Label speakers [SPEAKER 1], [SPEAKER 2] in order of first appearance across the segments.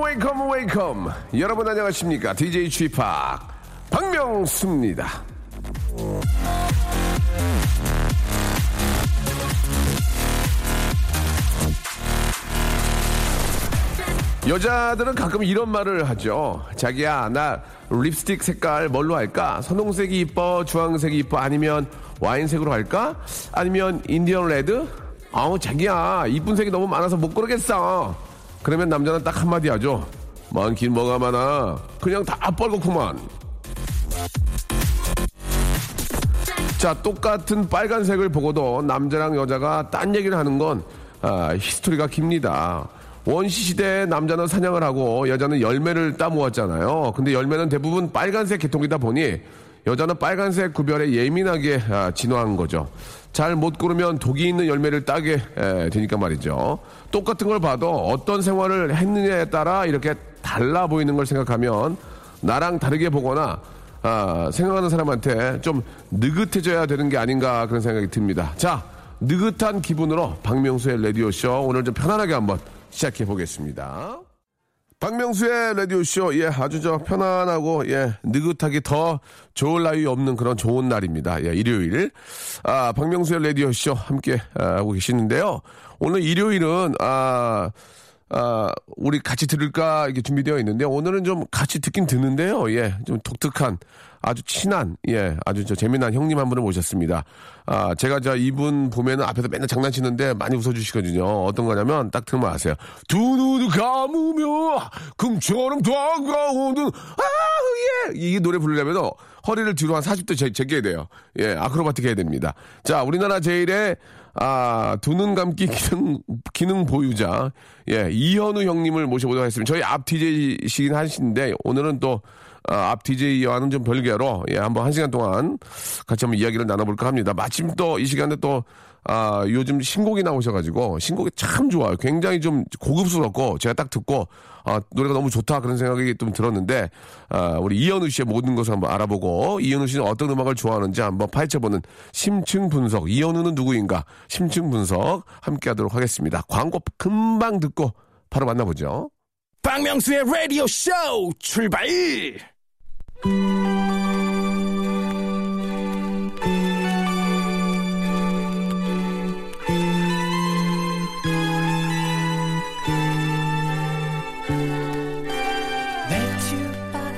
[SPEAKER 1] Welcome, welcome. 여러분 안녕하십니까? DJ Chip 박명수입니다. 여자들은 가끔 이런 말을 하죠. 자기야, 나 립스틱 색깔 뭘로 할까? 선홍색이 이뻐, 주황색이 이뻐, 아니면 와인색으로 할까? 아니면 인디언 레드? 아우, 자기야, 이쁜 색이 너무 많아서 못 고르겠어. 그러면 남자는 딱 한마디 하죠. 많긴 뭐가 많아. 그냥 다 뻘겋구만. 자, 똑같은 빨간색을 보고도 남자랑 여자가 딴 얘기를 하는 건 아, 히스토리가 깁니다. 원시 시대에 남자는 사냥을 하고 여자는 열매를 따모았잖아요. 근데 열매는 대부분 빨간색 계통이다 보니 여자는 빨간색 구별에 예민하게 아, 진화한 거죠. 잘 못 고르면 독이 있는 열매를 따게 에, 되니까 말이죠. 똑같은 걸 봐도 어떤 생활을 했느냐에 따라 이렇게 달라 보이는 걸 생각하면 나랑 다르게 보거나 아, 생각하는 사람한테 좀 느긋해져야 되는 게 아닌가 그런 생각이 듭니다. 자, 느긋한 기분으로 박명수의 라디오쇼 오늘 좀 편안하게 한번 시작해 보겠습니다. 박명수의 라디오쇼, 예, 아주 저 편안하고, 예, 느긋하게 더 좋을 나위 없는 그런 좋은 날입니다. 예, 일요일. 아, 박명수의 라디오쇼 함께 아, 하고 계시는데요. 오늘 일요일은, 아, 아, 우리 같이 들을까 이렇게 준비되어 있는데 오늘은 좀 같이 듣긴 듣는데요. 예, 좀 독특한 아주 친한 예, 아주 저 재미난 형님 한 분을 모셨습니다. 아, 제가 저 이분 보면은 앞에서 맨날 장난치는데 많이 웃어주시거든요. 어떤 거냐면 딱 들으면 아세요. 두 눈을 감으며 금처럼 다가오는 아, 예. 이 노래 부르려면 허리를 뒤로 한 40도 제, 제껴야 돼요. 예, 아크로바틱 해야 됩니다. 자, 우리나라 제일의 아, 두눈 감기 기능, 기능 보유자, 예, 이현우 형님을 모셔보도록 하겠습니다. 저희 앞 DJ시긴 하신데, 오늘은 또, 아, 앞 DJ와는 좀 별개로, 예, 한번 한 시간 동안 같이 한번 이야기를 나눠볼까 합니다. 마침 또 이 시간에 또, 아, 요즘 신곡이 나오셔가지고, 신곡이 참 좋아요. 굉장히 좀 고급스럽고, 제가 딱 듣고, 아, 노래가 너무 좋다 그런 생각이 좀 들었는데, 아, 우리 이현우 씨의 모든 것을 한번 알아보고, 이현우 씨는 어떤 음악을 좋아하는지 한번 파헤쳐보는 심층 분석, 이현우는 누구인가, 심층 분석 함께 하도록 하겠습니다. 광고 금방 듣고 바로 만나보죠.
[SPEAKER 2] 박명수의 라디오 쇼 출발!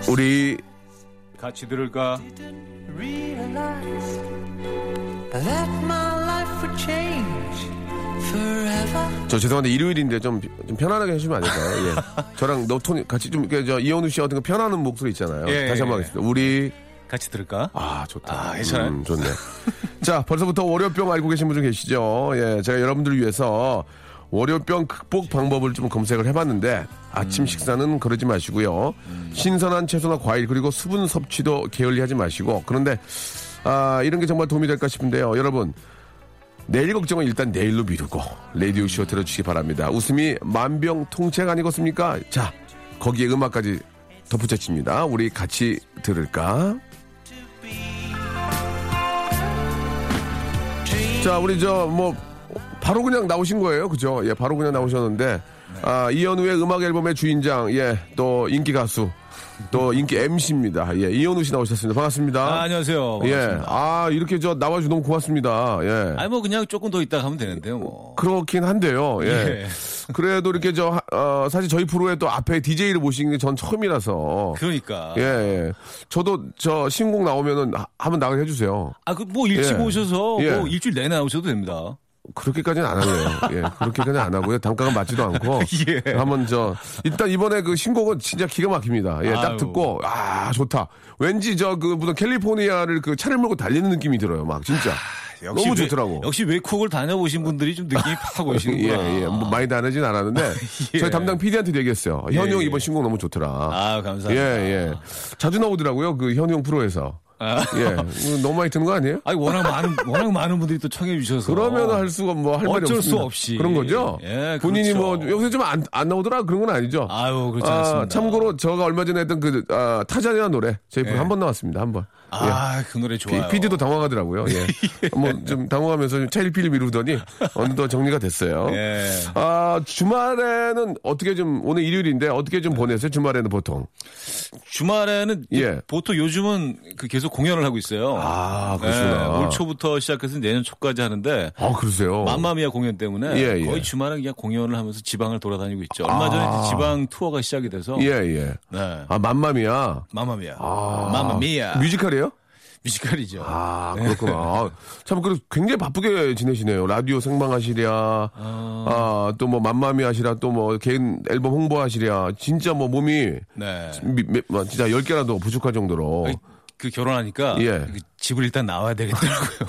[SPEAKER 1] 우리
[SPEAKER 3] 같이 들을까?
[SPEAKER 4] realize that my life would change forever.
[SPEAKER 1] 저 죄송한데 일요일인데 좀, 좀 편안하게 해주시면 안 될까요? 예. 저랑 너 톤이 같이 좀, 저 이현우 씨 어떤 거 편안한 목소리 있잖아요.
[SPEAKER 3] 예,
[SPEAKER 1] 다시 한번
[SPEAKER 3] 예.
[SPEAKER 1] 하겠습니다. 우리,
[SPEAKER 3] 같이 들을까?
[SPEAKER 1] 아, 좋다.
[SPEAKER 3] 아, 괜찮아요?
[SPEAKER 1] 음, 좋네. 자, 벌써부터 월요병 알고 계신 분 좀 계시죠? 예, 제가 여러분들을 위해서 월요병 극복 방법을 좀 검색을 해봤는데 아침 식사는 그러지 마시고요. 신선한 채소나 과일 그리고 수분 섭취도 게을리하지 마시고 그런데 아, 이런 게 정말 도움이 될까 싶은데요. 여러분, 내일 걱정은 일단 내일로 미루고 라디오 쇼 들어주시기 바랍니다. 웃음이 만병통치약 아니겠습니까? 자, 거기에 음악까지 덧붙여집니다. 우리 같이 들을까? 자, 우리 저 뭐 바로 그냥 나오신 거예요, 그죠? 예, 바로 그냥 나오셨는데 아, 이현우의 음악 앨범의 주인장, 예, 또 인기 가수 또 인기 MC입니다. 예, 이현우 씨 나오셨습니다. 반갑습니다.
[SPEAKER 3] 아, 안녕하세요.
[SPEAKER 1] 예,
[SPEAKER 3] 반갑습니다.
[SPEAKER 1] 아 이렇게 저 나와주 너무 고맙습니다. 예.
[SPEAKER 3] 아니 뭐 그냥 조금 더 있다 가면 되는데요, 뭐.
[SPEAKER 1] 그렇긴 한데요. 예.
[SPEAKER 3] 예.
[SPEAKER 1] 그래도 이렇게 저, 어, 사실 저희 프로에 또 앞에 DJ를 모시는 게 전 처음이라서.
[SPEAKER 3] 그러니까.
[SPEAKER 1] 예, 예. 저도 저 신곡 나오면은 하- 한번 나가게 해주세요.
[SPEAKER 3] 아, 그 뭐 일찍
[SPEAKER 1] 예.
[SPEAKER 3] 오셔서
[SPEAKER 1] 예.
[SPEAKER 3] 뭐 일주일 내내 나오셔도 됩니다.
[SPEAKER 1] 그렇게까지는 안 하고요. 예, 그렇게까지는 안 하고요. 단가가 맞지도 않고.
[SPEAKER 3] 예.
[SPEAKER 1] 한번 저, 일단 이번에 그 신곡은 진짜 기가 막힙니다. 예, 딱
[SPEAKER 3] 아유.
[SPEAKER 1] 듣고, 아, 좋다. 왠지 저 그 무슨 캘리포니아를 그 차를 몰고 달리는 느낌이 들어요. 막 진짜. 너무
[SPEAKER 3] 외-
[SPEAKER 1] 좋더라고.
[SPEAKER 3] 역시 외국을 다녀보신 분들이 좀 느낌이 팍
[SPEAKER 1] 예,
[SPEAKER 3] 오시는구나.
[SPEAKER 1] 예. 뭐 많이 다르진 않았는데
[SPEAKER 3] 예.
[SPEAKER 1] 저희 담당 PD한테 얘기했어요. 현우 형
[SPEAKER 3] 예.
[SPEAKER 1] 이번 신곡 너무 좋더라.
[SPEAKER 3] 아, 감사합니다.
[SPEAKER 1] 예, 예. 자주 나오더라고요. 그형 프로에서.
[SPEAKER 3] 아.
[SPEAKER 1] 예. 너무 많이 듣는 거 아니에요?
[SPEAKER 3] 아니, 워낙 많은, 워낙 많은 분들이 또 청해 주셔서.
[SPEAKER 1] 그러면 할 수가 뭐 할 말이
[SPEAKER 3] 어쩔. 수 없이.
[SPEAKER 1] 그런 거죠?
[SPEAKER 3] 예,
[SPEAKER 1] 본인이
[SPEAKER 3] 그렇죠.
[SPEAKER 1] 뭐 요새 좀 안 안 나오더라 그런 건 아니죠?
[SPEAKER 3] 아유, 그렇지
[SPEAKER 1] 아,
[SPEAKER 3] 않습니다.
[SPEAKER 1] 참고로 제가 얼마 전에 했던 그 아, 타자니아 노래 저희
[SPEAKER 3] 예.
[SPEAKER 1] 한번 나왔습니다. 한 번.
[SPEAKER 3] 아, 그 노래 좋아요.
[SPEAKER 1] PD도 당황하더라고요. 예. 뭐 좀 당황하면서 차일피일 미루더니 어느덧 정리가 됐어요.
[SPEAKER 3] 예.
[SPEAKER 1] 아, 주말에는 어떻게 좀 오늘 일요일인데 어떻게 좀 보내세요? 주말에는 보통.
[SPEAKER 3] 주말에는
[SPEAKER 1] 예.
[SPEAKER 3] 보통 요즘은 그 계속 공연을 하고 있어요.
[SPEAKER 1] 아, 그러시구나.
[SPEAKER 3] 예, 올 초부터 시작해서 내년 초까지 하는데
[SPEAKER 1] 아, 그러세요.
[SPEAKER 3] 맘마미아 공연 때문에
[SPEAKER 1] 예, 예.
[SPEAKER 3] 거의 주말은 그냥 공연을 하면서 지방을 돌아다니고 있죠. 얼마 전에
[SPEAKER 1] 아.
[SPEAKER 3] 지방 투어가 시작이 돼서
[SPEAKER 1] 예, 예.
[SPEAKER 3] 네.
[SPEAKER 1] 아, 맘마미야.
[SPEAKER 3] 맘마미아.
[SPEAKER 1] 아.
[SPEAKER 3] 맘마미아.
[SPEAKER 1] 뮤지컬이에요?
[SPEAKER 3] 뮤지컬이죠.
[SPEAKER 1] 아, 그렇구나. 아, 참, 그 굉장히 바쁘게 지내시네요. 라디오 생방하시랴, 아, 또 뭐 맘마미 하시랴, 또 뭐 개인 앨범 홍보하시랴. 진짜 뭐 몸이
[SPEAKER 3] 네.
[SPEAKER 1] 미- 미- 뭐 진짜 10개라도 부족할 정도로.
[SPEAKER 3] 아니, 그 결혼하니까
[SPEAKER 1] 예.
[SPEAKER 3] 그 집을 일단 나와야 되겠더라고요.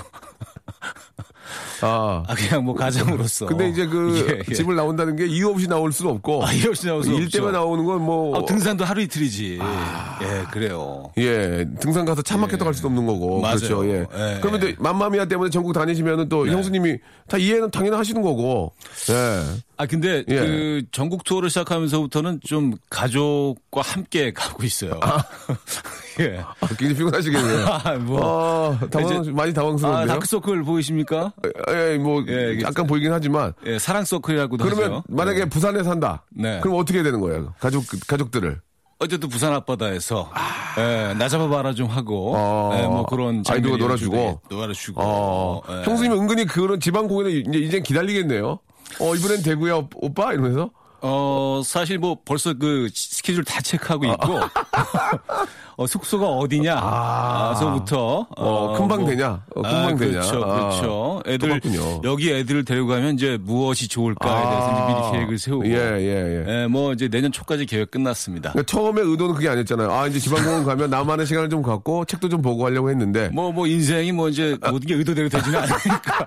[SPEAKER 1] 아.
[SPEAKER 3] 아, 그냥 뭐 가정으로서.
[SPEAKER 1] 근데 이제 그
[SPEAKER 3] 예, 예.
[SPEAKER 1] 집을 나온다는 게 이유 없이 나올 수는 없고.
[SPEAKER 3] 아, 이유 없이 나올
[SPEAKER 1] 수일
[SPEAKER 3] 없죠.
[SPEAKER 1] 때문에 나오는 건 뭐.
[SPEAKER 3] 아, 등산도 하루 이틀이지.
[SPEAKER 1] 아.
[SPEAKER 3] 예, 그래요.
[SPEAKER 1] 예, 등산 가서 차 막혀도 갈 수도 없는 거고.
[SPEAKER 3] 맞아요.
[SPEAKER 1] 그렇죠. 예.
[SPEAKER 3] 예,
[SPEAKER 1] 그러면 또 맘마미아 때문에 전국 다니시면은 또
[SPEAKER 3] 네.
[SPEAKER 1] 형수님이 다 이해는 당연히 하시는 거고. 예.
[SPEAKER 3] 아 근데
[SPEAKER 1] 예.
[SPEAKER 3] 그 전국 투어를 시작하면서부터는 좀 가족과 함께 가고 있어요. 예.
[SPEAKER 1] 아, 굉장히 피곤하시겠네요.
[SPEAKER 3] 아, 뭐.
[SPEAKER 1] 어, 당황,
[SPEAKER 3] 이제-
[SPEAKER 1] 많이
[SPEAKER 3] 아,
[SPEAKER 1] 당황스러운데요.
[SPEAKER 3] 다크서클 보이십니까?
[SPEAKER 1] 예, 뭐
[SPEAKER 3] 예,
[SPEAKER 1] 약간 보이긴 하지만
[SPEAKER 3] 예, 사랑 서클이라고도
[SPEAKER 1] 그러면
[SPEAKER 3] 하죠.
[SPEAKER 1] 만약에
[SPEAKER 3] 예.
[SPEAKER 1] 부산에 산다.
[SPEAKER 3] 네.
[SPEAKER 1] 그럼 어떻게 되는 거예요? 가족 가족들을.
[SPEAKER 3] 어쨌든 부산 앞바다에서 예, 나 잡아봐라 좀 하고
[SPEAKER 1] 어,
[SPEAKER 3] 예, 뭐 그런
[SPEAKER 1] 아이들과 놀아주고.
[SPEAKER 3] 되게 놀아주고
[SPEAKER 1] 어,
[SPEAKER 3] 예.
[SPEAKER 1] 형수님이 은근히 그런 지방 공연을 이제 이제 기다리겠네요. 어, 이번엔 대구야 오- 오빠 이러면서.
[SPEAKER 3] 어, 사실 뭐 벌써 그 스케줄 다 체크하고 있고, 어, 숙소가 어디냐, 아 서부터,
[SPEAKER 1] 어, 금방 되냐? 어, 금방 되냐?
[SPEAKER 3] 그렇죠,
[SPEAKER 1] 아,
[SPEAKER 3] 그렇죠. 애들,
[SPEAKER 1] 똑같군요.
[SPEAKER 3] 여기 애들을 데리고 가면 이제 무엇이 좋을까에 대해서 이제 미리 계획을 세우고.
[SPEAKER 1] 아. 예, 예, 예.
[SPEAKER 3] 예, 뭐 이제 내년 초까지 계획 끝났습니다.
[SPEAKER 1] 그러니까 처음에 의도는 그게 아니었잖아요. 아, 이제 지방공원 가면 나만의 시간을 좀 갖고 책도 좀 보고 하려고 했는데.
[SPEAKER 3] 뭐, 뭐, 인생이 뭐 이제 모든 게 의도대로 되지는 않으니까.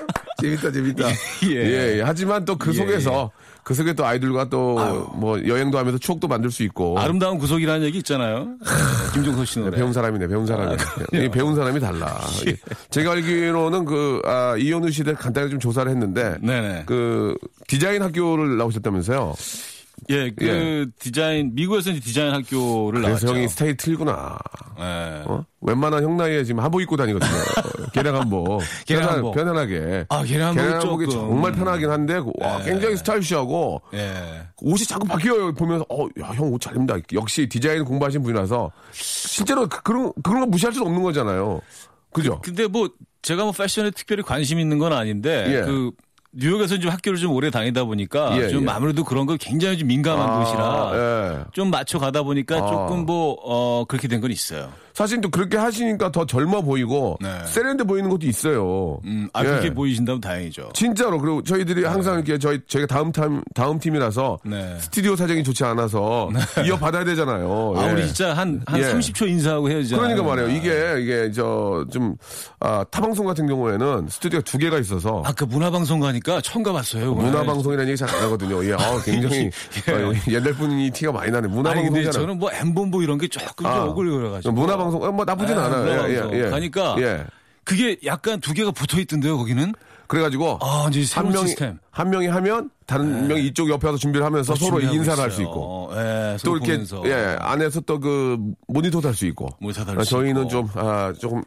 [SPEAKER 1] 재밌다, 재밌다.
[SPEAKER 3] 예.
[SPEAKER 1] 예, 예. 하지만 또그
[SPEAKER 3] 예,
[SPEAKER 1] 속에서, 그 속에 또 아이들과 또 뭐 여행도 하면서 추억도 만들 수 있고.
[SPEAKER 3] 아름다운 구속이라는 얘기 있잖아요. 예, 김종서 씨 노래.
[SPEAKER 1] 배운 사람이네, 배운 사람이네. 이 배운 사람이 달라. 예. 제가 알기로는 그, 아, 이현우 씨들 간단히 좀 조사를 했는데.
[SPEAKER 3] 네네.
[SPEAKER 1] 그, 디자인 학교를 나오셨다면서요?
[SPEAKER 3] 예, 그
[SPEAKER 1] 예.
[SPEAKER 3] 디자인, 미국에서 이제 디자인 학교를
[SPEAKER 1] 그래서
[SPEAKER 3] 나왔죠.
[SPEAKER 1] 형이 스타일 틀구나.
[SPEAKER 3] 예.
[SPEAKER 1] 어? 웬만한 형 나이에 지금 한복 입고 다니거든요. 계량 한복.
[SPEAKER 3] 계량
[SPEAKER 1] 편안-
[SPEAKER 3] 한복.
[SPEAKER 1] 편안하게.
[SPEAKER 3] 아, 계량 한복이.
[SPEAKER 1] 정말 편하긴 한데, 와,
[SPEAKER 3] 예.
[SPEAKER 1] 굉장히 스타일시하고,
[SPEAKER 3] 예.
[SPEAKER 1] 옷이 자꾸 바뀌어요. 보면서, 어, 야, 형 옷 잘 입는다. 역시 디자인 공부하신 분이라서, 실제로 그- 그런, 그런 거 무시할 수는 없는 거잖아요. 그죠?
[SPEAKER 3] 근데 뭐 제가 뭐 패션에 특별히 관심 있는 건 아닌데
[SPEAKER 1] 예.
[SPEAKER 3] 그 뉴욕에서 좀 학교를 좀 오래 다니다 보니까
[SPEAKER 1] 예,
[SPEAKER 3] 좀
[SPEAKER 1] 예.
[SPEAKER 3] 아무래도 그런 거 굉장히 좀 민감한 곳이라
[SPEAKER 1] 예.
[SPEAKER 3] 좀 맞춰 가다 보니까
[SPEAKER 1] 아.
[SPEAKER 3] 조금 뭐 어, 그렇게 된 건 있어요.
[SPEAKER 1] 사실 또 그렇게 하시니까 더 젊어 보이고,
[SPEAKER 3] 네.
[SPEAKER 1] 세련돼 보이는 것도 있어요.
[SPEAKER 3] 음, 아
[SPEAKER 1] 예.
[SPEAKER 3] 그렇게 보이신다면 다행이죠.
[SPEAKER 1] 진짜로 그리고 저희들이 항상 이렇게 저희 저희가 다음 팀 다음 팀이라서
[SPEAKER 3] 네.
[SPEAKER 1] 스튜디오 사정이 좋지 않아서 이어 받아야 되잖아요.
[SPEAKER 3] 아
[SPEAKER 1] 예.
[SPEAKER 3] 우리 진짜 한한
[SPEAKER 1] 예.
[SPEAKER 3] 30초 인사하고 헤어지잖아요.
[SPEAKER 1] 그러니까 말이에요. 이게 이게 저좀 아, 타방송 같은 경우에는 스튜디오가 두 개가 있어서
[SPEAKER 3] 아까 문화방송 가니까 처음 가봤어요. 이번에.
[SPEAKER 1] 문화 방송이라는 얘기 잘 안 하거든요. 예, 아, 굉장히
[SPEAKER 3] 예.
[SPEAKER 1] 어, 옛날 분이 티가 많이 나네. 문화
[SPEAKER 3] 아니 근데
[SPEAKER 1] 방송이잖아요.
[SPEAKER 3] 저는 뭐 엠본부 이런 게 조금
[SPEAKER 1] 아.
[SPEAKER 3] 좀 억울해가지고
[SPEAKER 1] 문화 방송 어, 뭐 나쁘진
[SPEAKER 3] 예,
[SPEAKER 1] 않아요. 예. 예, 예.
[SPEAKER 3] 가니까
[SPEAKER 1] 예.
[SPEAKER 3] 그게 약간 두 개가 붙어 있던데요 거기는.
[SPEAKER 1] 그래가지고
[SPEAKER 3] 아 이제
[SPEAKER 1] 한 명이
[SPEAKER 3] 시스템.
[SPEAKER 1] 한 명이 하면 다른 명이 이쪽 옆에 와서 준비를 하면서 서로
[SPEAKER 3] 준비하고
[SPEAKER 1] 인사를 할 수. 있고
[SPEAKER 3] 예,
[SPEAKER 1] 또
[SPEAKER 3] 서로
[SPEAKER 1] 이렇게
[SPEAKER 3] 보면서.
[SPEAKER 1] 예 안에서 또 그 모니터도 할 수 있고 아, 저희는. 좀 아, 조금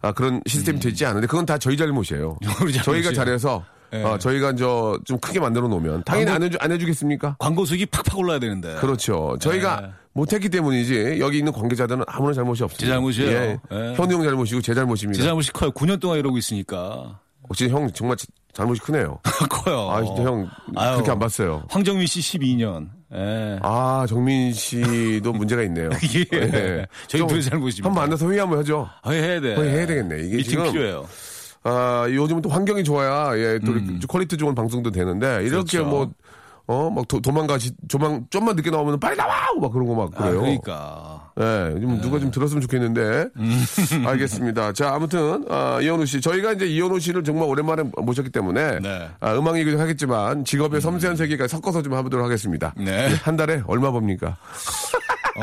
[SPEAKER 1] 아, 그런 시스템이 되지 않은데 그건 다 저희 잘못이에요. 저희가 잘해서
[SPEAKER 3] 예.
[SPEAKER 1] 어, 저희가 저 좀 크게 만들어 놓으면 당연히 안, 해주, 안 해주겠습니까?
[SPEAKER 3] 광고 수익이 팍팍 올라야 되는데.
[SPEAKER 1] 그렇죠. 저희가
[SPEAKER 3] 네.
[SPEAKER 1] 못했기 때문이지 여기 있는 관계자들은 아무런 잘못이 없습니다.
[SPEAKER 3] 제 잘못이에요.
[SPEAKER 1] 예.
[SPEAKER 3] 예.
[SPEAKER 1] 현우 형 잘못이고 제 잘못입니다.
[SPEAKER 3] 제 잘못이 커요. 9년 동안 이러고 있으니까.
[SPEAKER 1] 어, 진짜 형 정말 자- 잘못이 크네요.
[SPEAKER 3] 커요.
[SPEAKER 1] 아 진짜 형
[SPEAKER 3] 아유.
[SPEAKER 1] 그렇게 안 봤어요.
[SPEAKER 3] 황정민 씨 12년. 예.
[SPEAKER 1] 아 정민 씨도 문제가 있네요.
[SPEAKER 3] 예. 저희 둘의 잘못입니다.
[SPEAKER 1] 한번 만나서 회의 한번 하죠.
[SPEAKER 3] 아, 해야 돼.
[SPEAKER 1] 거의 해야 되겠네. 이게 지금
[SPEAKER 3] 필요해요.
[SPEAKER 1] 아, 요즘은 또 환경이 좋아야, 예, 또좀 quality 좋은 방송도 되는데, 이렇게
[SPEAKER 3] 음. 그렇죠.
[SPEAKER 1] 뭐, 어, 막 도, 도망가시, 조망, 좀만 늦게 나오면 빨리 나와! 막 그런 거막
[SPEAKER 3] 아,
[SPEAKER 1] 그래요.
[SPEAKER 3] 그러니까.
[SPEAKER 1] 예, 좀 누가 좀 들었으면 좋겠는데.
[SPEAKER 3] 음.
[SPEAKER 1] 알겠습니다. 자, 아무튼, 아, 이현우 씨. 저희가 이제 이현우 씨를 정말 오랜만에 모셨기 때문에,
[SPEAKER 3] 네.
[SPEAKER 1] 아, 음악 얘기도 하겠지만, 직업의 섬세한 세계까지 섞어서 좀 해보도록 하겠습니다.
[SPEAKER 3] 네.
[SPEAKER 1] 예, 한 달에 얼마 법니까?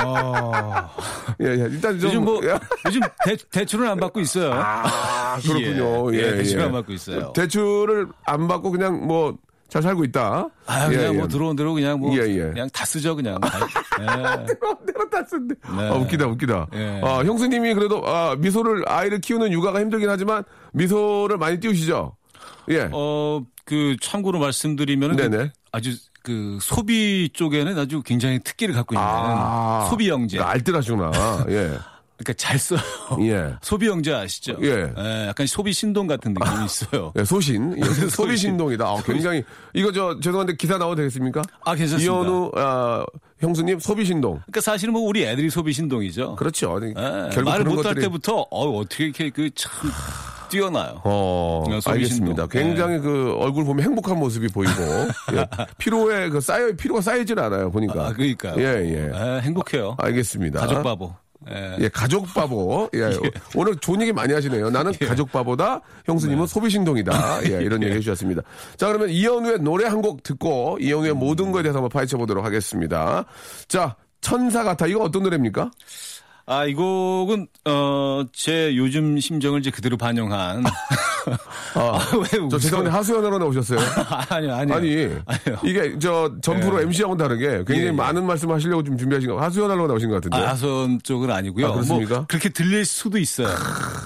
[SPEAKER 3] 어...
[SPEAKER 1] 예, 예, 일단 좀.
[SPEAKER 3] 요즘 뭐,
[SPEAKER 1] 예.
[SPEAKER 3] 요즘 대, 대출은 안 받고 있어요.
[SPEAKER 1] 아, 그렇군요.
[SPEAKER 3] 예,
[SPEAKER 1] 예,
[SPEAKER 3] 예, 대출
[SPEAKER 1] 예.
[SPEAKER 3] 안 받고 있어요.
[SPEAKER 1] 대출을 안 받고 그냥 뭐 잘 살고 있다.
[SPEAKER 3] 아, 그냥
[SPEAKER 1] 예,
[SPEAKER 3] 뭐
[SPEAKER 1] 예.
[SPEAKER 3] 들어온 대로 그냥 뭐
[SPEAKER 1] 예, 예.
[SPEAKER 3] 그냥 다 쓰죠 그냥. 예.
[SPEAKER 1] 내가 다 쓴데.
[SPEAKER 3] 네.
[SPEAKER 1] 아, 웃기다, 웃기다.
[SPEAKER 3] 예.
[SPEAKER 1] 아, 형수님이 그래도 아, 미소를 아이를 키우는 육아가 힘들긴 하지만 미소를 많이 띄우시죠. 예.
[SPEAKER 3] 어, 그 참고로 말씀드리면
[SPEAKER 1] 네네.
[SPEAKER 3] 아주 그 소비 쪽에는 아주 굉장히 특기를 갖고 있는
[SPEAKER 1] 아.
[SPEAKER 3] 소비 영재.
[SPEAKER 1] 알뜰하시구나. 예.
[SPEAKER 3] 그러니까 잘 써요.
[SPEAKER 1] 예.
[SPEAKER 3] 소비 영재 아시죠?
[SPEAKER 1] 예.
[SPEAKER 3] 약간 소비 신동 같은 느낌이 있어요.
[SPEAKER 1] 예, 소신. 예, 소비
[SPEAKER 3] 소신.
[SPEAKER 1] 신동이다. 아, 굉장히. 이거 저, 죄송한데 기사 나와도 되겠습니까?
[SPEAKER 3] 아, 괜찮습니다.
[SPEAKER 1] 이현우, 아, 형수님 소비 신동.
[SPEAKER 3] 그러니까 사실은 뭐 우리 애들이 소비 신동이죠.
[SPEAKER 1] 그렇죠.
[SPEAKER 3] 예,
[SPEAKER 1] 결국
[SPEAKER 3] 말을 못할
[SPEAKER 1] 것들이.
[SPEAKER 3] 때부터 어, 어떻게 이렇게 그참 뛰어나요.
[SPEAKER 1] 어,
[SPEAKER 3] 어, 소비
[SPEAKER 1] 알겠습니다.
[SPEAKER 3] 신동.
[SPEAKER 1] 굉장히 그 얼굴 보면 행복한 모습이 보이고 예. 피로에 그 쌓여 피로가 쌓이질 않아요 보니까.
[SPEAKER 3] 아, 그러니까요.
[SPEAKER 1] 예 예.
[SPEAKER 3] 예, 행복해요.
[SPEAKER 1] 알겠습니다.
[SPEAKER 3] 가족 바보. 예.
[SPEAKER 1] 예, 가족 바보. 예. 오늘 좋은 얘기 많이 하시네요. 나는 가족 바보다, 형수님은 소비 신동이다. 예, 이런 얘기 해주셨습니다. 자, 그러면 이현우의 노래 한 곡 듣고 이현우의 모든 거에 대해서 한번 파헤쳐 보도록 하겠습니다. 자, 천사 같아. 이거 어떤 노래입니까?
[SPEAKER 3] 아, 이 곡은, 어, 제 요즘 심정을 이제 그대로 반영한.
[SPEAKER 1] 아,
[SPEAKER 3] 왜?
[SPEAKER 1] 저 죄송한데 하수연으로 나오셨어요.
[SPEAKER 3] 아니요, 아니요.
[SPEAKER 1] 아니
[SPEAKER 3] 아니요.
[SPEAKER 1] 이게 저 전프로 MC하고는 다르게 굉장히
[SPEAKER 3] 예, 예.
[SPEAKER 1] 많은 말씀 하시려고 좀 준비하신 거 하수연하려고 나오신 것 같은데.
[SPEAKER 3] 아, 하선 쪽은 아니고요.
[SPEAKER 1] 아, 그렇습니까?
[SPEAKER 3] 뭐 그렇게 들릴 수도 있어요.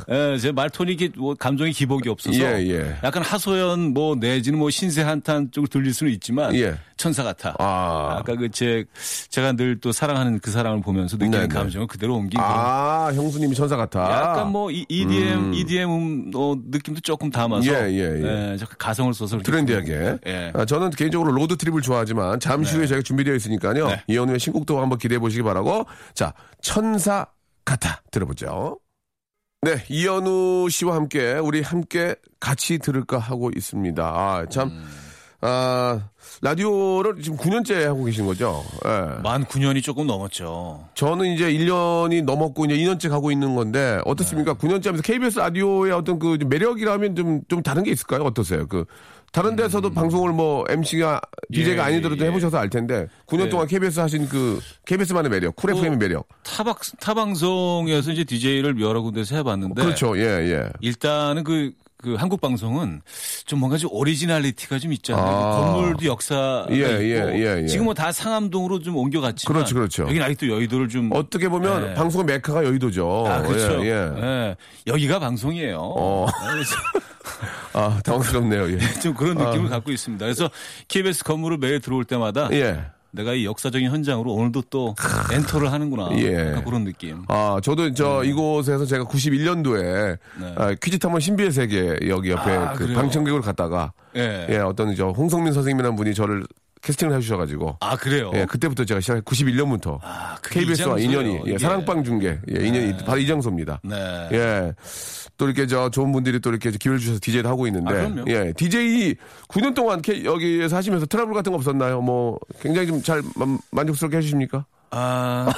[SPEAKER 3] 예, 제 말톤이 이게 뭐 감정의 기복이 없어서
[SPEAKER 1] 예, 예.
[SPEAKER 3] 약간 하소연 뭐 내지는 뭐 신세 한탄 쪽으로 들릴 수는 있지만
[SPEAKER 1] 예.
[SPEAKER 3] 천사 같아.
[SPEAKER 1] 아.
[SPEAKER 3] 아 까 그 제 제가 늘 또 사랑하는 그 사랑을 보면서 느끼는
[SPEAKER 1] 네, 네.
[SPEAKER 3] 감정을 그대로 옮긴 그런
[SPEAKER 1] 아, 형수님이 천사 같아.
[SPEAKER 3] 약간 뭐 이- EDM EDM 음, 어, 느낌도 조금 담아서
[SPEAKER 1] 예, 예, 예.
[SPEAKER 3] 저 가성을 써서
[SPEAKER 1] trendy하게.
[SPEAKER 3] 예.
[SPEAKER 1] 아, 저는 개인적으로 Road Trip을 좋아하지만 잠시 후에 저희가 준비되어 있으니까요.
[SPEAKER 3] 네.
[SPEAKER 1] 이현우의 신곡도 한번 기대해 보시기 바라고. 자, 천사 같아 들어보죠. 네, 이현우 씨와 함께 우리 함께 같이 들을까 하고 있습니다. 아, 참.
[SPEAKER 3] 음.
[SPEAKER 1] 아, 라디오를 지금 9년째 하고 계신 거죠? 예.
[SPEAKER 3] 만 9년이 조금 넘었죠.
[SPEAKER 1] 저는 이제 1년이 넘었고 이제 2년째 가고 있는 건데 어떻습니까?
[SPEAKER 3] 네.
[SPEAKER 1] 9년째 하면서 KBS 라디오의 어떤 그 매력이라면 좀, 좀 다른 게 있을까요? 어떠세요? 그 다른 데서도 방송을 뭐 MC가 DJ가
[SPEAKER 3] 음. 예,
[SPEAKER 1] 아니더라도
[SPEAKER 3] 예.
[SPEAKER 1] 해보셔서 알 텐데 9년
[SPEAKER 3] 예.
[SPEAKER 1] 동안 KBS 하신 그 KBS만의 매력, 쿨
[SPEAKER 3] 뭐,
[SPEAKER 1] FM의 매력.
[SPEAKER 3] 타박 타방송에서 이제 DJ를 여러 군데서 해봤는데
[SPEAKER 1] 그렇죠. 예, 예.
[SPEAKER 3] 일단은 그, 그 한국 방송은 좀 뭔가 좀 originality가 좀 있잖아요.
[SPEAKER 1] 아.
[SPEAKER 3] 그 건물도 역사가
[SPEAKER 1] 예, 예, 예, 예.
[SPEAKER 3] 지금 뭐 다 상암동으로 좀 옮겨갔지만
[SPEAKER 1] 그렇죠, 그렇죠.
[SPEAKER 3] 여기는 아직도 여의도를 좀
[SPEAKER 1] 어떻게 보면
[SPEAKER 3] 예.
[SPEAKER 1] 방송의 메카가 여의도죠.
[SPEAKER 3] 아, 그렇죠.
[SPEAKER 1] 예, 예.
[SPEAKER 3] 예. 여기가 방송이에요.
[SPEAKER 1] 어.
[SPEAKER 3] 그래서
[SPEAKER 1] 아, 당황스럽네요. 예.
[SPEAKER 3] 좀 그런 느낌을 갖고 있습니다. 그래서 KBS 건물을 매일 들어올 때마다
[SPEAKER 1] 예.
[SPEAKER 3] 내가 이 역사적인 현장으로 오늘도 또 엔터를 하는구나.
[SPEAKER 1] 예.
[SPEAKER 3] 그런 느낌.
[SPEAKER 1] 아, 저도 저 이곳에서 제가 91년도에
[SPEAKER 3] 네.
[SPEAKER 1] 퀴즈 탐험 신비의 세계 여기 옆에
[SPEAKER 3] 아,
[SPEAKER 1] 그? 방청객으로 갔다가
[SPEAKER 3] 예.
[SPEAKER 1] 예, 어떤 저 홍성민 선생님이라는 분이 저를 캐스팅을 해주셔가지고
[SPEAKER 3] 아 그래요.
[SPEAKER 1] 예, 그때부터 제가 시작 91년부터
[SPEAKER 3] 아, 그게
[SPEAKER 1] KBS와 인연이 예,
[SPEAKER 3] 이게.
[SPEAKER 1] 사랑방 중계 예, 인연이 바로 이 장소입니다.
[SPEAKER 3] 네.
[SPEAKER 1] 예. 또 이렇게 저 좋은 분들이 또 이렇게 기회를 주셔서 DJ를 하고 있는데.
[SPEAKER 3] 아, 그럼요.
[SPEAKER 1] 예. DJ 9년 동안 K- 여기에서 하시면서 트러블 같은 거 없었나요? 뭐 굉장히 좀 잘 만족스럽게 해주십니까?
[SPEAKER 3] 아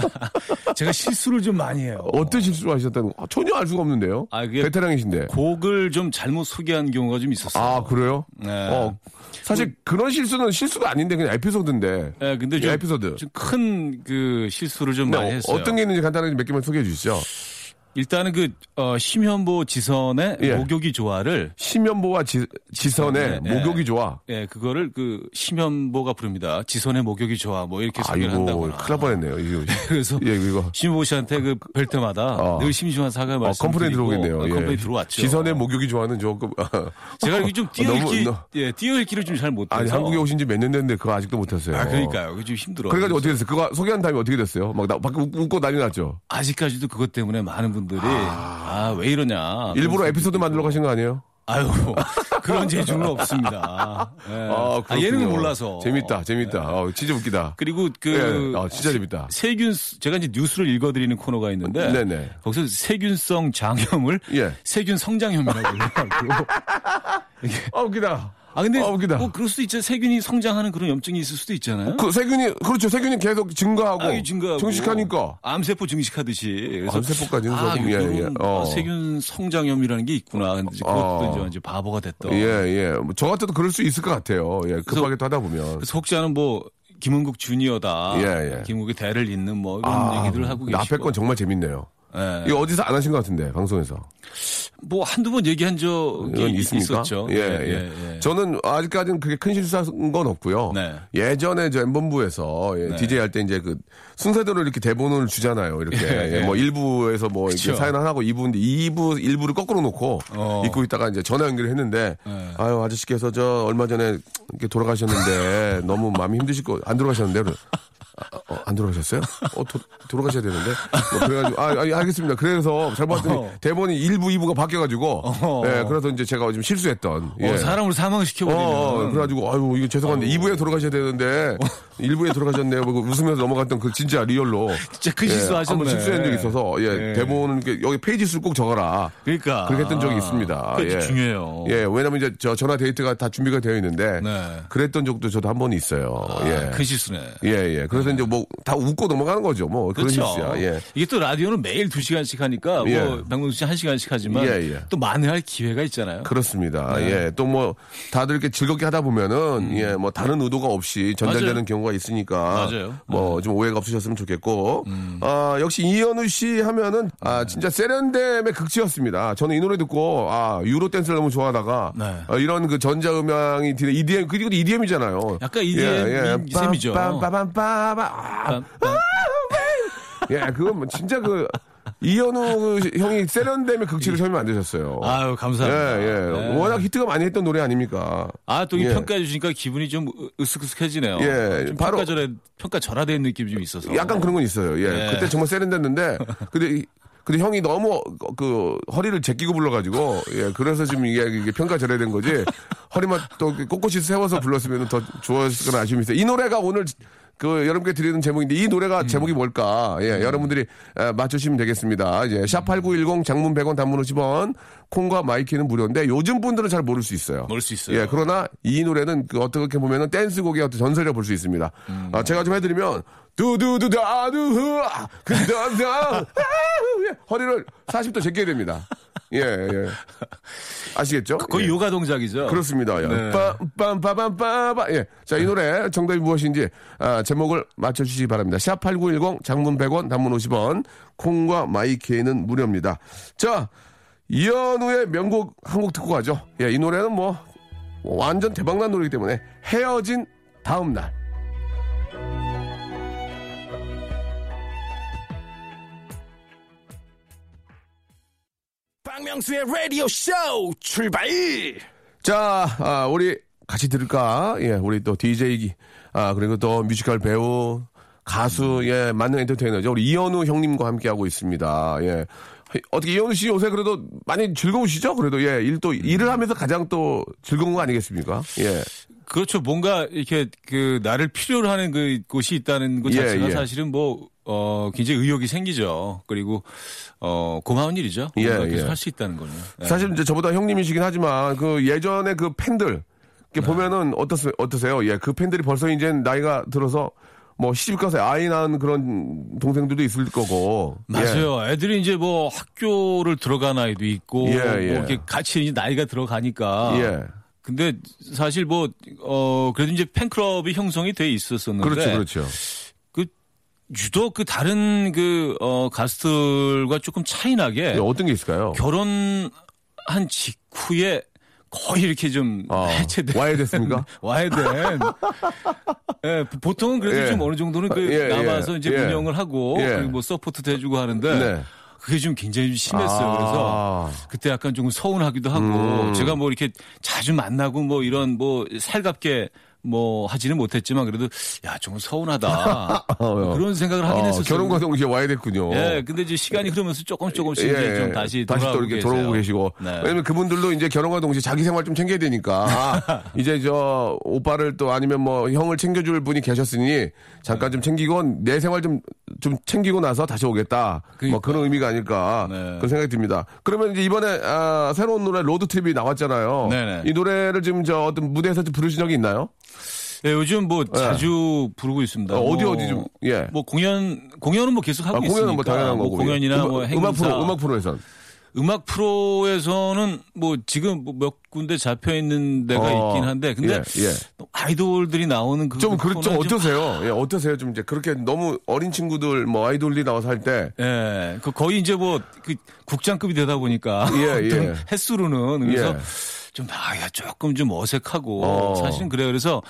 [SPEAKER 3] 제가 실수를 좀 많이 해요.
[SPEAKER 1] 어떤 실수를 하셨다는 거 전혀 알 수가 없는데요.
[SPEAKER 3] 아, 그게
[SPEAKER 1] 베테랑이신데.
[SPEAKER 3] 곡을 좀 잘못 소개한 경우가 좀 있었어요.
[SPEAKER 1] 아, 그래요?
[SPEAKER 3] 네.
[SPEAKER 1] 어, 사실 그 런 실수는 실수가 아닌데 그냥 에피소드인데.
[SPEAKER 3] 네, 근데
[SPEAKER 1] 예,
[SPEAKER 3] 좀,
[SPEAKER 1] 에피소드.
[SPEAKER 3] 큰그 실수를 좀
[SPEAKER 1] 네,
[SPEAKER 3] 많이
[SPEAKER 1] 어,
[SPEAKER 3] 했어요.
[SPEAKER 1] 어떤 게 있는지 간단하게 몇 개만 소개해 주시죠.
[SPEAKER 3] 일단은 그 어, 심현보 지선의
[SPEAKER 1] 예.
[SPEAKER 3] 목욕이 좋아를
[SPEAKER 1] 심현보와 지, 지선의
[SPEAKER 3] 네, 네.
[SPEAKER 1] 목욕이 좋아.
[SPEAKER 3] 예, 그거를 그 심현보가 부릅니다. 지선의 목욕이 좋아 뭐 이렇게 소개를 한다거나.
[SPEAKER 1] 큰일 날 뻔했네요. 이거.
[SPEAKER 3] 그래서
[SPEAKER 1] 예, 이거.
[SPEAKER 3] 심현보 씨한테 그뵐 때마다
[SPEAKER 1] 어.
[SPEAKER 3] 늘 심심한 사과
[SPEAKER 1] 어,
[SPEAKER 3] 말씀
[SPEAKER 1] complain 들어오겠네요. 예.
[SPEAKER 3] complain 들어왔죠.
[SPEAKER 1] 지선의 목욕이 좋아하는 조금.
[SPEAKER 3] 제가 이렇게 좀 띄어읽기,
[SPEAKER 1] 너무, 너-
[SPEAKER 3] 예, 띄어읽기를 좀 잘 못해서.
[SPEAKER 1] 아니, 한국에 오신 지 몇 년 됐는데 그거 아직도 못했어요.
[SPEAKER 3] 아, 그러니까요. 그게 좀 힘들어.
[SPEAKER 1] 그래가지고 어떻게 됐어요? 그거 소개한 다음에 어떻게 됐어요? 막 나, 밖에 웃- 웃고 난리 났죠?
[SPEAKER 3] 아직까지도 그것 때문에 많은 분 들이 아, 왜 이러냐.
[SPEAKER 1] 일부러 에피소드 만들러 가신 거 아니에요?
[SPEAKER 3] 아유, 그런 재주는 없습니다. 예. 아,
[SPEAKER 1] 그렇군요.
[SPEAKER 3] 예능을 몰라서.
[SPEAKER 1] 재밌다, 재밌다. 어, 진짜 웃기다.
[SPEAKER 3] 그리고 그
[SPEAKER 1] 예, 아, 진짜 재밌다.
[SPEAKER 3] 세균 제가 이제 뉴스를 읽어드리는 코너가 있는데
[SPEAKER 1] 네네.
[SPEAKER 3] 거기서 세균성 장염을
[SPEAKER 1] 예.
[SPEAKER 3] 세균 성장염이라고 해가지고
[SPEAKER 1] 아, 웃기다.
[SPEAKER 3] 아 근데
[SPEAKER 1] 아, 웃기다.
[SPEAKER 3] 뭐 그럴 수도 있죠 세균이 성장하는 그런 염증이 있을 수도 있잖아요.
[SPEAKER 1] 그 세균이, 그렇죠. 세균이 계속 증가하고.
[SPEAKER 3] 아, 증가하고
[SPEAKER 1] 증식하니까.
[SPEAKER 3] 암세포 증식하듯이
[SPEAKER 1] 암세포까지는
[SPEAKER 3] 아,
[SPEAKER 1] 조금, 예, 예.
[SPEAKER 3] 어,
[SPEAKER 1] 어.
[SPEAKER 3] 세균 성장염이라는 게 있구나. 근데 이제 그것도
[SPEAKER 1] 어.
[SPEAKER 3] 이제 바보가 됐던.
[SPEAKER 1] 예, 예. 뭐저 같아도 그럴 수 있을 것 같아요. 예, 급하게 또 하다 보면.
[SPEAKER 3] 그래서 혹자는 뭐 김은국 주니어다.
[SPEAKER 1] 예, 예.
[SPEAKER 3] 김은국의 대를 잇는 뭐 이런
[SPEAKER 1] 아,
[SPEAKER 3] 얘기들을 하고 계시고.
[SPEAKER 1] 앞에 건 정말 재밌네요.
[SPEAKER 3] 예.
[SPEAKER 1] 이거 어디서 안 하신 것 같은데, 방송에서.
[SPEAKER 3] 뭐 한두 번 얘기한 적이
[SPEAKER 1] 있습니까?
[SPEAKER 3] 있었죠.
[SPEAKER 1] 예, 예. 저는 아직까지는 그게 큰 실수한 건 없고요.
[SPEAKER 3] 네.
[SPEAKER 1] 예전에 저 M본부에서 예,
[SPEAKER 3] 네.
[SPEAKER 1] DJ 할 때 이제 그 순서대로 이렇게 대본을 주잖아요. 이렇게.
[SPEAKER 3] 예,
[SPEAKER 1] 예,
[SPEAKER 3] 예.
[SPEAKER 1] 뭐 1부에서 뭐 이렇게. 사연 하나 하고 2부인데 2부, 1부를 거꾸로 놓고
[SPEAKER 3] 어.
[SPEAKER 1] 입고 있다가 이제 전화 연결을 했는데
[SPEAKER 3] 네.
[SPEAKER 1] 아유, 아저씨께서 저 얼마 전에 이렇게 돌아가셨는데 너무 마음이 힘드실 거, 안 돌아가셨는데 어, 안 돌아가셨어요? 어, 도, 돌아가셔야 되는데. 뭐 그래가지고, 아, 아, 알겠습니다. 그래서 잘 봤더니
[SPEAKER 3] 어허.
[SPEAKER 1] 대본이 1부, 2부가 바뀌어가지고,
[SPEAKER 3] 어허.
[SPEAKER 1] 예, 그래서 이제 제가 좀 실수했던. 예.
[SPEAKER 3] 어, 사람을 사망시켜버리는.
[SPEAKER 1] 어, 어, 그래가지고, 아유, 이거 죄송한데, 2부에 돌아가셔야 되는데, 1부에 돌아가셨네요. 뭐 웃으면서 넘어갔던 그 진짜 real로.
[SPEAKER 3] 진짜 큰 실수하셨네.
[SPEAKER 1] 한번 실수한 적이 있어서, 예,
[SPEAKER 3] 예.
[SPEAKER 1] 대본은 여기 페이지 수꼭 적어라.
[SPEAKER 3] 그러니까.
[SPEAKER 1] 그렇게 했던 적이 있습니다.
[SPEAKER 3] 그게
[SPEAKER 1] 예.
[SPEAKER 3] 중요해요.
[SPEAKER 1] 예, 왜냐면 이제 저 전화 데이트가 다 준비가 되어 있는데,
[SPEAKER 3] 네.
[SPEAKER 1] 그랬던 적도 저도 한 번 있어요.
[SPEAKER 3] 아,
[SPEAKER 1] 예.
[SPEAKER 3] 큰 실수네.
[SPEAKER 1] 예, 예. 그래서 이제 뭐, 다 웃고 넘어가는 거죠. 뭐, 그런
[SPEAKER 3] 그렇죠.
[SPEAKER 1] 실수야. 예.
[SPEAKER 3] 이게 또 라디오는 매일 2시간씩 하니까
[SPEAKER 1] 예.
[SPEAKER 3] 뭐 박명수 씨 1시간씩 하지만
[SPEAKER 1] 예, 예.
[SPEAKER 3] 또 만회할 기회가 있잖아요.
[SPEAKER 1] 그렇습니다.
[SPEAKER 3] 네.
[SPEAKER 1] 예. 또 뭐, 다들 이렇게 즐겁게 하다 보면은, 예, 뭐, 다른 의도가 없이 전달되는
[SPEAKER 3] 음. 맞아요.
[SPEAKER 1] 경우가 있으니까.
[SPEAKER 3] 맞아요. 음.
[SPEAKER 1] 뭐, 좀 오해가 없으셨으면 좋겠고. 아, 역시 이현우 씨 하면은, 아, 진짜 세련됨의 극치였습니다. 저는 이 노래 듣고, 아, 유로 댄스를 너무 좋아하다가,
[SPEAKER 3] 네.
[SPEAKER 1] 어, 이런 그 전자 음향이 드는 EDM, 그리고 EDM이잖아요.
[SPEAKER 3] 약간 EDM 이 셈이죠.
[SPEAKER 1] 빰빰빰빰 빰. 아,
[SPEAKER 3] 빰, 빰.
[SPEAKER 1] 예, 그건 뭐 진짜 그, 이현우 형이 세련됨의 극치를 설명 안 되셨어요.
[SPEAKER 3] 아유,
[SPEAKER 1] 예,
[SPEAKER 3] 감사합니다.
[SPEAKER 1] 예.
[SPEAKER 3] 네.
[SPEAKER 1] 워낙 히트가 많이 했던 노래 아닙니까?
[SPEAKER 3] 아, 또 이
[SPEAKER 1] 예.
[SPEAKER 3] 평가해 주시니까 기분이 좀 으쓱으쓱해지네요.
[SPEAKER 1] 예,
[SPEAKER 3] 좀
[SPEAKER 1] 바로-
[SPEAKER 3] 평가절에, 평가 절하된 느낌이 좀 있어서.
[SPEAKER 1] 약간 그런 건 있어요. 예.
[SPEAKER 3] 예.
[SPEAKER 1] 그때 정말 세련됐는데, 근데, 이- 근데 형이 너무 그 허리를 제끼고 불러가지고, 예. 그래서 지금 이게, 이게 평가절하된 거지, 허리만 또 꼿꼿이 세워서 불렀으면 더 좋았을 거나 아쉬움이 있어요. 이 노래가 오늘 그 여러분께 드리는 제목인데 이 노래가 제목이 뭘까? 예, 여러분들이 에, 맞추시면 되겠습니다. 이제 샵8910 장문 100원 단문 50원 콩과 마이 K는 무료인데 요즘 분들은 잘 모를 수 있어요.
[SPEAKER 3] 모를 수 있어요.
[SPEAKER 1] 예, 그러나 이 노래는 그 어떻게 보면은 댄스곡의 어떤 전설이라고 볼수 있습니다.
[SPEAKER 3] 음.
[SPEAKER 1] 아, 제가 좀 해드리면 두두두다두후 그다다 허리를 40도 제껴야 됩니다. 예, 예. 아시겠죠?
[SPEAKER 3] 거의
[SPEAKER 1] 예.
[SPEAKER 3] 요가 동작이죠.
[SPEAKER 1] 그렇습니다. 예.
[SPEAKER 3] 네.
[SPEAKER 1] 예. 자, 이 노래 정답이 무엇인지 아, 제목을 맞춰 주시기 바랍니다. 샵 8910 장문 100원 단문 50원 콩과 마이케이는 무료입니다. 자, 이현우의 명곡 한 곡 듣고 가죠. 예, 이 노래는 뭐 완전 대박난 노래이기 때문에 헤어진 다음 날.
[SPEAKER 2] 박명수의 라디오 쇼 출발!
[SPEAKER 1] 자, 아, 우리 같이 들을까? 예, 우리 또 DJ, 아, 그리고 또 뮤지컬 배우, 가수, 예, 만능 엔터테이너죠. 우리 이현우 형님과 함께하고 있습니다. 예. 어떻게 이현우 씨 요새 그래도 많이 즐거우시죠? 그래도 예, 일도, 일을 하면서 가장 또 즐거운 거 아니겠습니까? 예.
[SPEAKER 3] 그렇죠. 뭔가 이렇게 그 나를 필요로 하는 그 곳이 있다는 것
[SPEAKER 1] 예,
[SPEAKER 3] 자체가
[SPEAKER 1] 예.
[SPEAKER 3] 사실은 뭐, 어, 굉장히 의욕이 생기죠. 그리고, 어, 고마운 일이죠.
[SPEAKER 1] 예,
[SPEAKER 3] 뭔가 계속
[SPEAKER 1] 예.
[SPEAKER 3] 할수 있다는 거는. 예.
[SPEAKER 1] 사실 이제 저보다 형님이시긴 하지만 그 예전에 그 팬들, 이렇게 보면은 어떠세요? 어떠세요? 예, 그 팬들이 벌써 이제 나이가 들어서 뭐 시집 가서 아이 낳은 그런 동생들도 있을 거고. 예.
[SPEAKER 3] 맞아요. 애들이 이제 뭐 학교를 들어간 아이도 있고,
[SPEAKER 1] 예,
[SPEAKER 3] 뭐
[SPEAKER 1] 예.
[SPEAKER 3] 이렇게 같이 이제 나이가 들어가니까.
[SPEAKER 1] 예.
[SPEAKER 3] 근데 사실 뭐, 어, 그래도 이제 팬클럽이 형성이 돼 있었었는데.
[SPEAKER 1] 그렇죠, 그렇죠.
[SPEAKER 3] 유독 그 다른 그, 어, 가수들과 조금 차이나게
[SPEAKER 1] 예, 어떤 게 있을까요?
[SPEAKER 3] 결혼한 직후에 거의 이렇게 좀
[SPEAKER 1] 아,
[SPEAKER 3] 해체된.
[SPEAKER 1] 와야 됐습니까?
[SPEAKER 3] 와야 된. 예, 보통은 그래도
[SPEAKER 1] 예.
[SPEAKER 3] 좀 어느 정도는 그
[SPEAKER 1] 예, 예.
[SPEAKER 3] 남아서 이제
[SPEAKER 1] 예.
[SPEAKER 3] 운영을 하고
[SPEAKER 1] 예.
[SPEAKER 3] 그리고 뭐 서포트도 해주고 하는데
[SPEAKER 1] 네.
[SPEAKER 3] 그게 좀 굉장히 좀 심했어요.
[SPEAKER 1] 아.
[SPEAKER 3] 그래서 그때 약간 조금 서운하기도 하고
[SPEAKER 1] 음.
[SPEAKER 3] 제가 뭐 이렇게 자주 만나고 뭐 이런 뭐 살갑게 뭐 하지는 못했지만 그래도 야 좀 서운하다
[SPEAKER 1] 어.
[SPEAKER 3] 그런 생각을 하긴
[SPEAKER 1] 어,
[SPEAKER 3] 했었어요.
[SPEAKER 1] 결혼과 동시에 와야 됐군요.
[SPEAKER 3] 예, 근데 이제 시간이 흐르면서 조금 조금씩 이제 좀 다시
[SPEAKER 1] 또
[SPEAKER 3] 돌아오고
[SPEAKER 1] 이렇게
[SPEAKER 3] 계세요.
[SPEAKER 1] 돌아오고 계시고.
[SPEAKER 3] 네.
[SPEAKER 1] 왜냐면 그분들도 이제 결혼과 동시에 자기 생활 좀 챙겨야 되니까. 아, 이제 저 오빠를 또 아니면 뭐 형을 챙겨줄 분이 계셨으니 잠깐 좀 챙기고 내 생활 좀, 좀 챙기고 나서 다시 오겠다. 뭐
[SPEAKER 3] 그러니까.
[SPEAKER 1] 그런 의미가 아닐까.
[SPEAKER 3] 네.
[SPEAKER 1] 그런 생각이 듭니다. 그러면 이제 이번에 아, 새로운 노래 Road Trip이 나왔잖아요.
[SPEAKER 3] 네네.
[SPEAKER 1] 이 노래를 지금 저 어떤 무대에서 좀 부르신 적이 있나요?
[SPEAKER 3] 예, 요즘 뭐 자주 부르고 있습니다.
[SPEAKER 1] 어, 어디
[SPEAKER 3] 뭐,
[SPEAKER 1] 어디 좀, 예.
[SPEAKER 3] 뭐 공연 공연은 뭐 계속 하고
[SPEAKER 1] 아, 공연은 뭐
[SPEAKER 3] 있으니까
[SPEAKER 1] 당연한
[SPEAKER 3] 뭐
[SPEAKER 1] 거고.
[SPEAKER 3] 공연이나
[SPEAKER 1] 음악,
[SPEAKER 3] 뭐
[SPEAKER 1] 음악
[SPEAKER 3] 행사
[SPEAKER 1] 프로, 음악 프로에선.
[SPEAKER 3] 음악 프로에서는 뭐 지금 뭐몇 군데 잡혀 있는 데가
[SPEAKER 1] 어,
[SPEAKER 3] 있긴 한데 근데
[SPEAKER 1] 예, 예.
[SPEAKER 3] 아이돌들이 나오는 그
[SPEAKER 1] 좀, 그, 좀 어떠세요? 예, 어떠세요? 좀 이제 그렇게 너무 어린 친구들, 뭐, 아이돌이 나와서 할 때.
[SPEAKER 3] 예, 그 거의 이제 뭐 그 국장급이 되다 보니까
[SPEAKER 1] 예, 예.
[SPEAKER 3] 횟수로는 그래서
[SPEAKER 1] 예.
[SPEAKER 3] 좀 나야 조금 좀 어색하고
[SPEAKER 1] 어.
[SPEAKER 3] 사실은 그래요. 그래서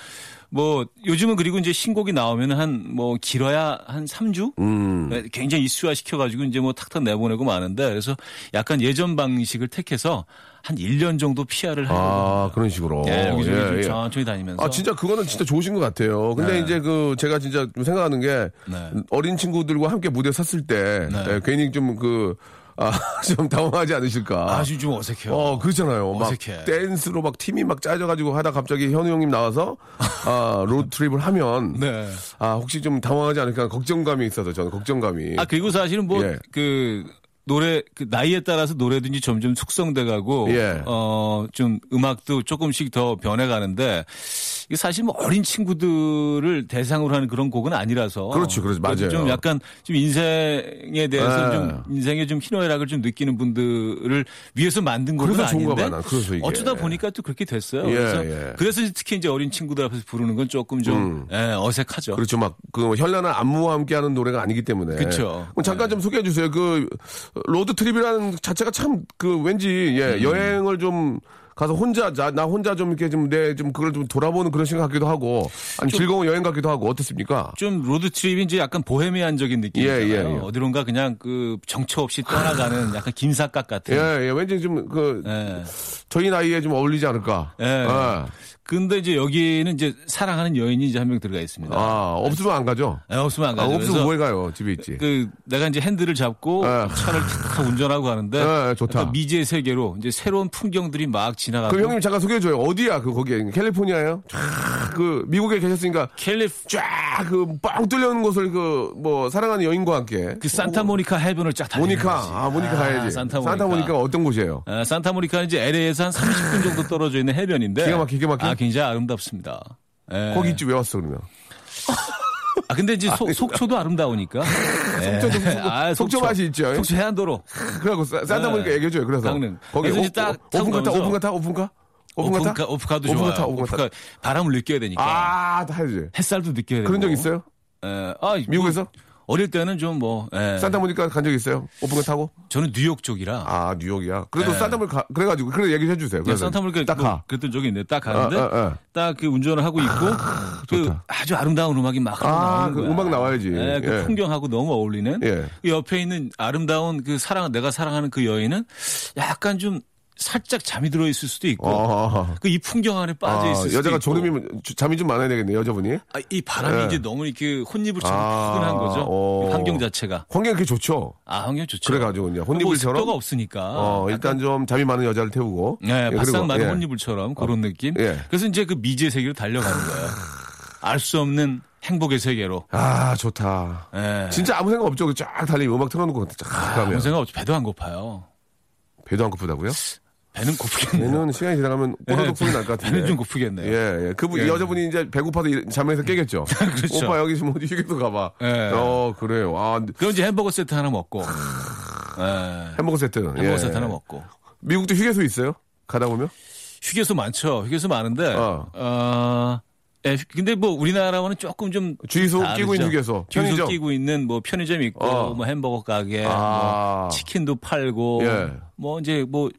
[SPEAKER 3] 뭐 요즘은 그리고 이제 신곡이 나오면 한 뭐 길어야 한 3주
[SPEAKER 1] 음.
[SPEAKER 3] 네, 굉장히 이슈화 시켜가지고 이제 뭐 탁탁 내보내고 마는데 그래서 약간 예전 방식을 택해서 한 1년 정도 피아를 하려고
[SPEAKER 1] 아, 그런 식으로.
[SPEAKER 3] 예, 여기저기
[SPEAKER 1] 예,
[SPEAKER 3] 좀
[SPEAKER 1] 예.
[SPEAKER 3] 천천히 다니면서
[SPEAKER 1] 아, 진짜 그거는 진짜 좋으신 것 같아요. 근데
[SPEAKER 3] 네.
[SPEAKER 1] 이제 그, 제가 진짜 좀 생각하는 게,
[SPEAKER 3] 네.
[SPEAKER 1] 어린 친구들과 함께 무대 섰을 때,
[SPEAKER 3] 네.
[SPEAKER 1] 예, 괜히 좀 그, 아, 좀 당황하지 않으실까.
[SPEAKER 3] 아주 좀 어색해요.
[SPEAKER 1] 어, 그렇잖아요. 막
[SPEAKER 3] 어색해.
[SPEAKER 1] 댄스로 막 팀이 막 짜져가지고 하다 갑자기 현우 형님 나와서, 아, 로드트립을 하면,
[SPEAKER 3] 네.
[SPEAKER 1] 아, 혹시 좀 당황하지 않을까 걱정감이 있어서 저는 걱정감이.
[SPEAKER 3] 아 그리고 사실은 뭐
[SPEAKER 1] 예.
[SPEAKER 3] 그 노래 그 나이에 따라서 노래든지 점점 숙성돼가고
[SPEAKER 1] 예.
[SPEAKER 3] 어좀 음악도 조금씩 더 변해가는데 이게 사실 뭐 어린 친구들을 대상으로 하는 그런 곡은 아니라서
[SPEAKER 1] 그렇죠, 그렇죠. 맞아요.
[SPEAKER 3] 좀 약간 좀 인생에 대해서
[SPEAKER 1] 예.
[SPEAKER 3] 좀 인생의 좀 희노애락을 좀 느끼는 분들을 위해서 만든 곡은 아닌데. 어쩌다 보니까 또 그렇게 됐어요.
[SPEAKER 1] 예,
[SPEAKER 3] 그래서
[SPEAKER 1] 예.
[SPEAKER 3] 그래서 특히 이제 어린 친구들 앞에서 부르는 건 조금 좀 예, 어색하죠.
[SPEAKER 1] 그렇죠. 막, 그, 현란한 안무와 함께하는 노래가 아니기 때문에. 그럼 잠깐 좀 소개해 주세요. 그, Road Trip이라는 자체가 참, 그, 왠지, 예,
[SPEAKER 3] 음.
[SPEAKER 1] 여행을 좀, 가서 혼자, 자, 나 혼자 좀 이렇게 좀, 내, 좀, 그걸 좀 돌아보는 그런 시간 같기도 하고, 아니, 즐거운 여행 같기도 하고, 어떻습니까?
[SPEAKER 3] 좀 Road Trip이 이제 약간 보헤미안적인 느낌이잖아요.
[SPEAKER 1] 예, 예, 예.
[SPEAKER 3] 어디론가 그냥 그 정처 없이 떠나가는 약간 김삿갓 같은.
[SPEAKER 1] 예, 예, 왠지 좀, 그,
[SPEAKER 3] 예.
[SPEAKER 1] 저희 나이에 좀 어울리지 않을까.
[SPEAKER 3] 예.
[SPEAKER 1] 아,
[SPEAKER 3] 근데 이제 여기는 이제 사랑하는 여인이 이제 한 명 들어가 있습니다.
[SPEAKER 1] 아, 없으면 안 가죠?
[SPEAKER 3] 예, 없으면 안
[SPEAKER 1] 아,
[SPEAKER 3] 가죠.
[SPEAKER 1] 없으면
[SPEAKER 3] 그래서
[SPEAKER 1] 뭐해 가요? 집에 있지.
[SPEAKER 3] 그 내가 이제 핸들을 잡고
[SPEAKER 1] 예.
[SPEAKER 3] 차를 탁 운전하고 가는데
[SPEAKER 1] 예, 좋다.
[SPEAKER 3] 약간 미지의 세계로 이제 새로운 풍경들이 막 지나가고
[SPEAKER 1] 그럼 형님 잠깐 소개해줘요. 어디야, 그, 거기. 캘리포니아예요 쫙, 그, 미국에 계셨으니까,
[SPEAKER 3] 캘리프
[SPEAKER 1] 쫙, 그, 빵 뚫려는 곳을 그, 뭐, 사랑하는 여인과 함께.
[SPEAKER 3] 그 산타모니카 해변을 쫙 달리는
[SPEAKER 1] 모니카.
[SPEAKER 3] 거지.
[SPEAKER 1] 아, 모니카 가야지.
[SPEAKER 3] 산타모니카.
[SPEAKER 1] 산타모니카가 어떤 곳이에요?
[SPEAKER 3] 아, 산타모니카는 이제 LA에서 한 30분 정도 떨어져 있는 해변인데
[SPEAKER 1] 기가 막히게, 기가 막혀?
[SPEAKER 3] 아, 굉장히 아름답습니다. 예.
[SPEAKER 1] 거기 있지 왜 왔어, 그러면?
[SPEAKER 3] 아 근데 이제 속, 속초도 아름다우니까.
[SPEAKER 1] 속초도 속-
[SPEAKER 3] 아,
[SPEAKER 1] 속초 맛이 있죠.
[SPEAKER 3] 속초 해안도로.
[SPEAKER 1] 그래갖고 사- 산타모니카
[SPEAKER 3] 네.
[SPEAKER 1] 얘기해줘요. 그래서.
[SPEAKER 3] 강릉.
[SPEAKER 1] 거기 오,
[SPEAKER 3] 딱
[SPEAKER 1] 오, 오픈카 타, 오픈카 타, 오픈카? 오픈카
[SPEAKER 3] 오픈카도.
[SPEAKER 1] 타, 오픈카 타.
[SPEAKER 3] 오픈카 바람을 느껴야 되니까.
[SPEAKER 1] 아, 다 해야지.
[SPEAKER 3] 햇살도 느껴야 되고.
[SPEAKER 1] 그런 적 있어요?
[SPEAKER 3] 예. 아,
[SPEAKER 1] 미국에서?
[SPEAKER 3] 뭐, 어릴 때는 좀 뭐. 예.
[SPEAKER 1] 산타모니카 간 적 있어요? 오픈카 타고?
[SPEAKER 3] 저는 뉴욕 쪽이라.
[SPEAKER 1] 아, 뉴욕이야. 그래도
[SPEAKER 3] 네.
[SPEAKER 1] 산타모니카, 그래가지고, 그래 얘기 해 주세요.
[SPEAKER 3] 그냥
[SPEAKER 1] 그래서
[SPEAKER 3] 산타모니카 딱뭐
[SPEAKER 1] 가.
[SPEAKER 3] 그랬던 적이 있는데 딱 가는데
[SPEAKER 1] 어, 어, 어.
[SPEAKER 3] 딱그 운전을 하고 있고 그
[SPEAKER 1] 좋다.
[SPEAKER 3] 아주 아름다운 음악이 막
[SPEAKER 1] 아, 그. 음악 나와야지.
[SPEAKER 3] 예, 그
[SPEAKER 1] 예.
[SPEAKER 3] 풍경하고 너무 어울리는
[SPEAKER 1] 예.
[SPEAKER 3] 그 옆에 있는 아름다운 그 사랑 내가 사랑하는 그 여인은 약간 좀 살짝 잠이 들어 있을 수도 있고
[SPEAKER 1] 어.
[SPEAKER 3] 그이 풍경 안에 빠져
[SPEAKER 1] 아,
[SPEAKER 3] 있을 수도
[SPEAKER 1] 여자가
[SPEAKER 3] 있고
[SPEAKER 1] 졸음이면 주- 잠이 좀 많아야 되겠네, 여자분이.
[SPEAKER 3] 아, 이 바람이
[SPEAKER 1] 예.
[SPEAKER 3] 이제 너무 이렇게 혼이불처럼
[SPEAKER 1] 아,
[SPEAKER 3] 포근한 거죠.
[SPEAKER 1] 어.
[SPEAKER 3] 이 환경 자체가
[SPEAKER 1] 환경이 그렇게 좋죠.
[SPEAKER 3] 아 환경 좋죠.
[SPEAKER 1] 그래가지고 그냥
[SPEAKER 3] 뭐
[SPEAKER 1] 혼이불처럼.
[SPEAKER 3] 습도가 없으니까
[SPEAKER 1] 어, 일단 좀 잠이 많은 여자를 태우고.
[SPEAKER 3] 네,
[SPEAKER 1] 예,
[SPEAKER 3] 바싹 마른
[SPEAKER 1] 예.
[SPEAKER 3] 혼이불처럼 그런 느낌.
[SPEAKER 1] 예.
[SPEAKER 3] 그래서 이제 그 미지의 세계로 달려가는 거예요. 알 수 없는 행복의 세계로.
[SPEAKER 1] 아, 좋다.
[SPEAKER 3] 예.
[SPEAKER 1] 진짜 아무 생각 없죠. 쫙 달리면 음악 틀어놓고 쫙 가면.
[SPEAKER 3] 아무 생각 없이 배도 안 고파요.
[SPEAKER 1] 배도 안 고프다고요?
[SPEAKER 3] 배는 고프겠네요.
[SPEAKER 1] 배는 시간이 지나가면 꼬르륵 소리 날 것 같은데.
[SPEAKER 3] 배는 좀 고프겠네요.
[SPEAKER 1] 예, 예. 그분,
[SPEAKER 3] 예.
[SPEAKER 1] 여자분이 이제 배고파서 일- 잠에서 깨겠죠.
[SPEAKER 3] 그렇죠.
[SPEAKER 1] 오빠 여기 좀 어디 휴게소 가봐.
[SPEAKER 3] 예.
[SPEAKER 1] 어, 그래요. 아,
[SPEAKER 3] 그럼 이제 햄버거 세트 하나 먹고. 예.
[SPEAKER 1] 햄버거 세트.
[SPEAKER 3] 햄버거
[SPEAKER 1] 예.
[SPEAKER 3] 세트 하나 먹고.
[SPEAKER 1] 미국도 휴게소 있어요? 가다 보면?
[SPEAKER 3] 휴게소 많죠. 휴게소 많은데,
[SPEAKER 1] 어.
[SPEAKER 3] 어. 예, 근데 뭐 우리나라와는 조금 좀
[SPEAKER 1] 주유소
[SPEAKER 3] 다르죠.
[SPEAKER 1] 끼고 있는 휴게소,
[SPEAKER 3] 주유소
[SPEAKER 1] 편의점.
[SPEAKER 3] 끼고 있는 뭐 편의점 있고
[SPEAKER 1] 어.
[SPEAKER 3] 뭐 햄버거 가게,
[SPEAKER 1] 아.
[SPEAKER 3] 뭐 치킨도 팔고
[SPEAKER 1] 예.
[SPEAKER 3] 뭐 이제 뭐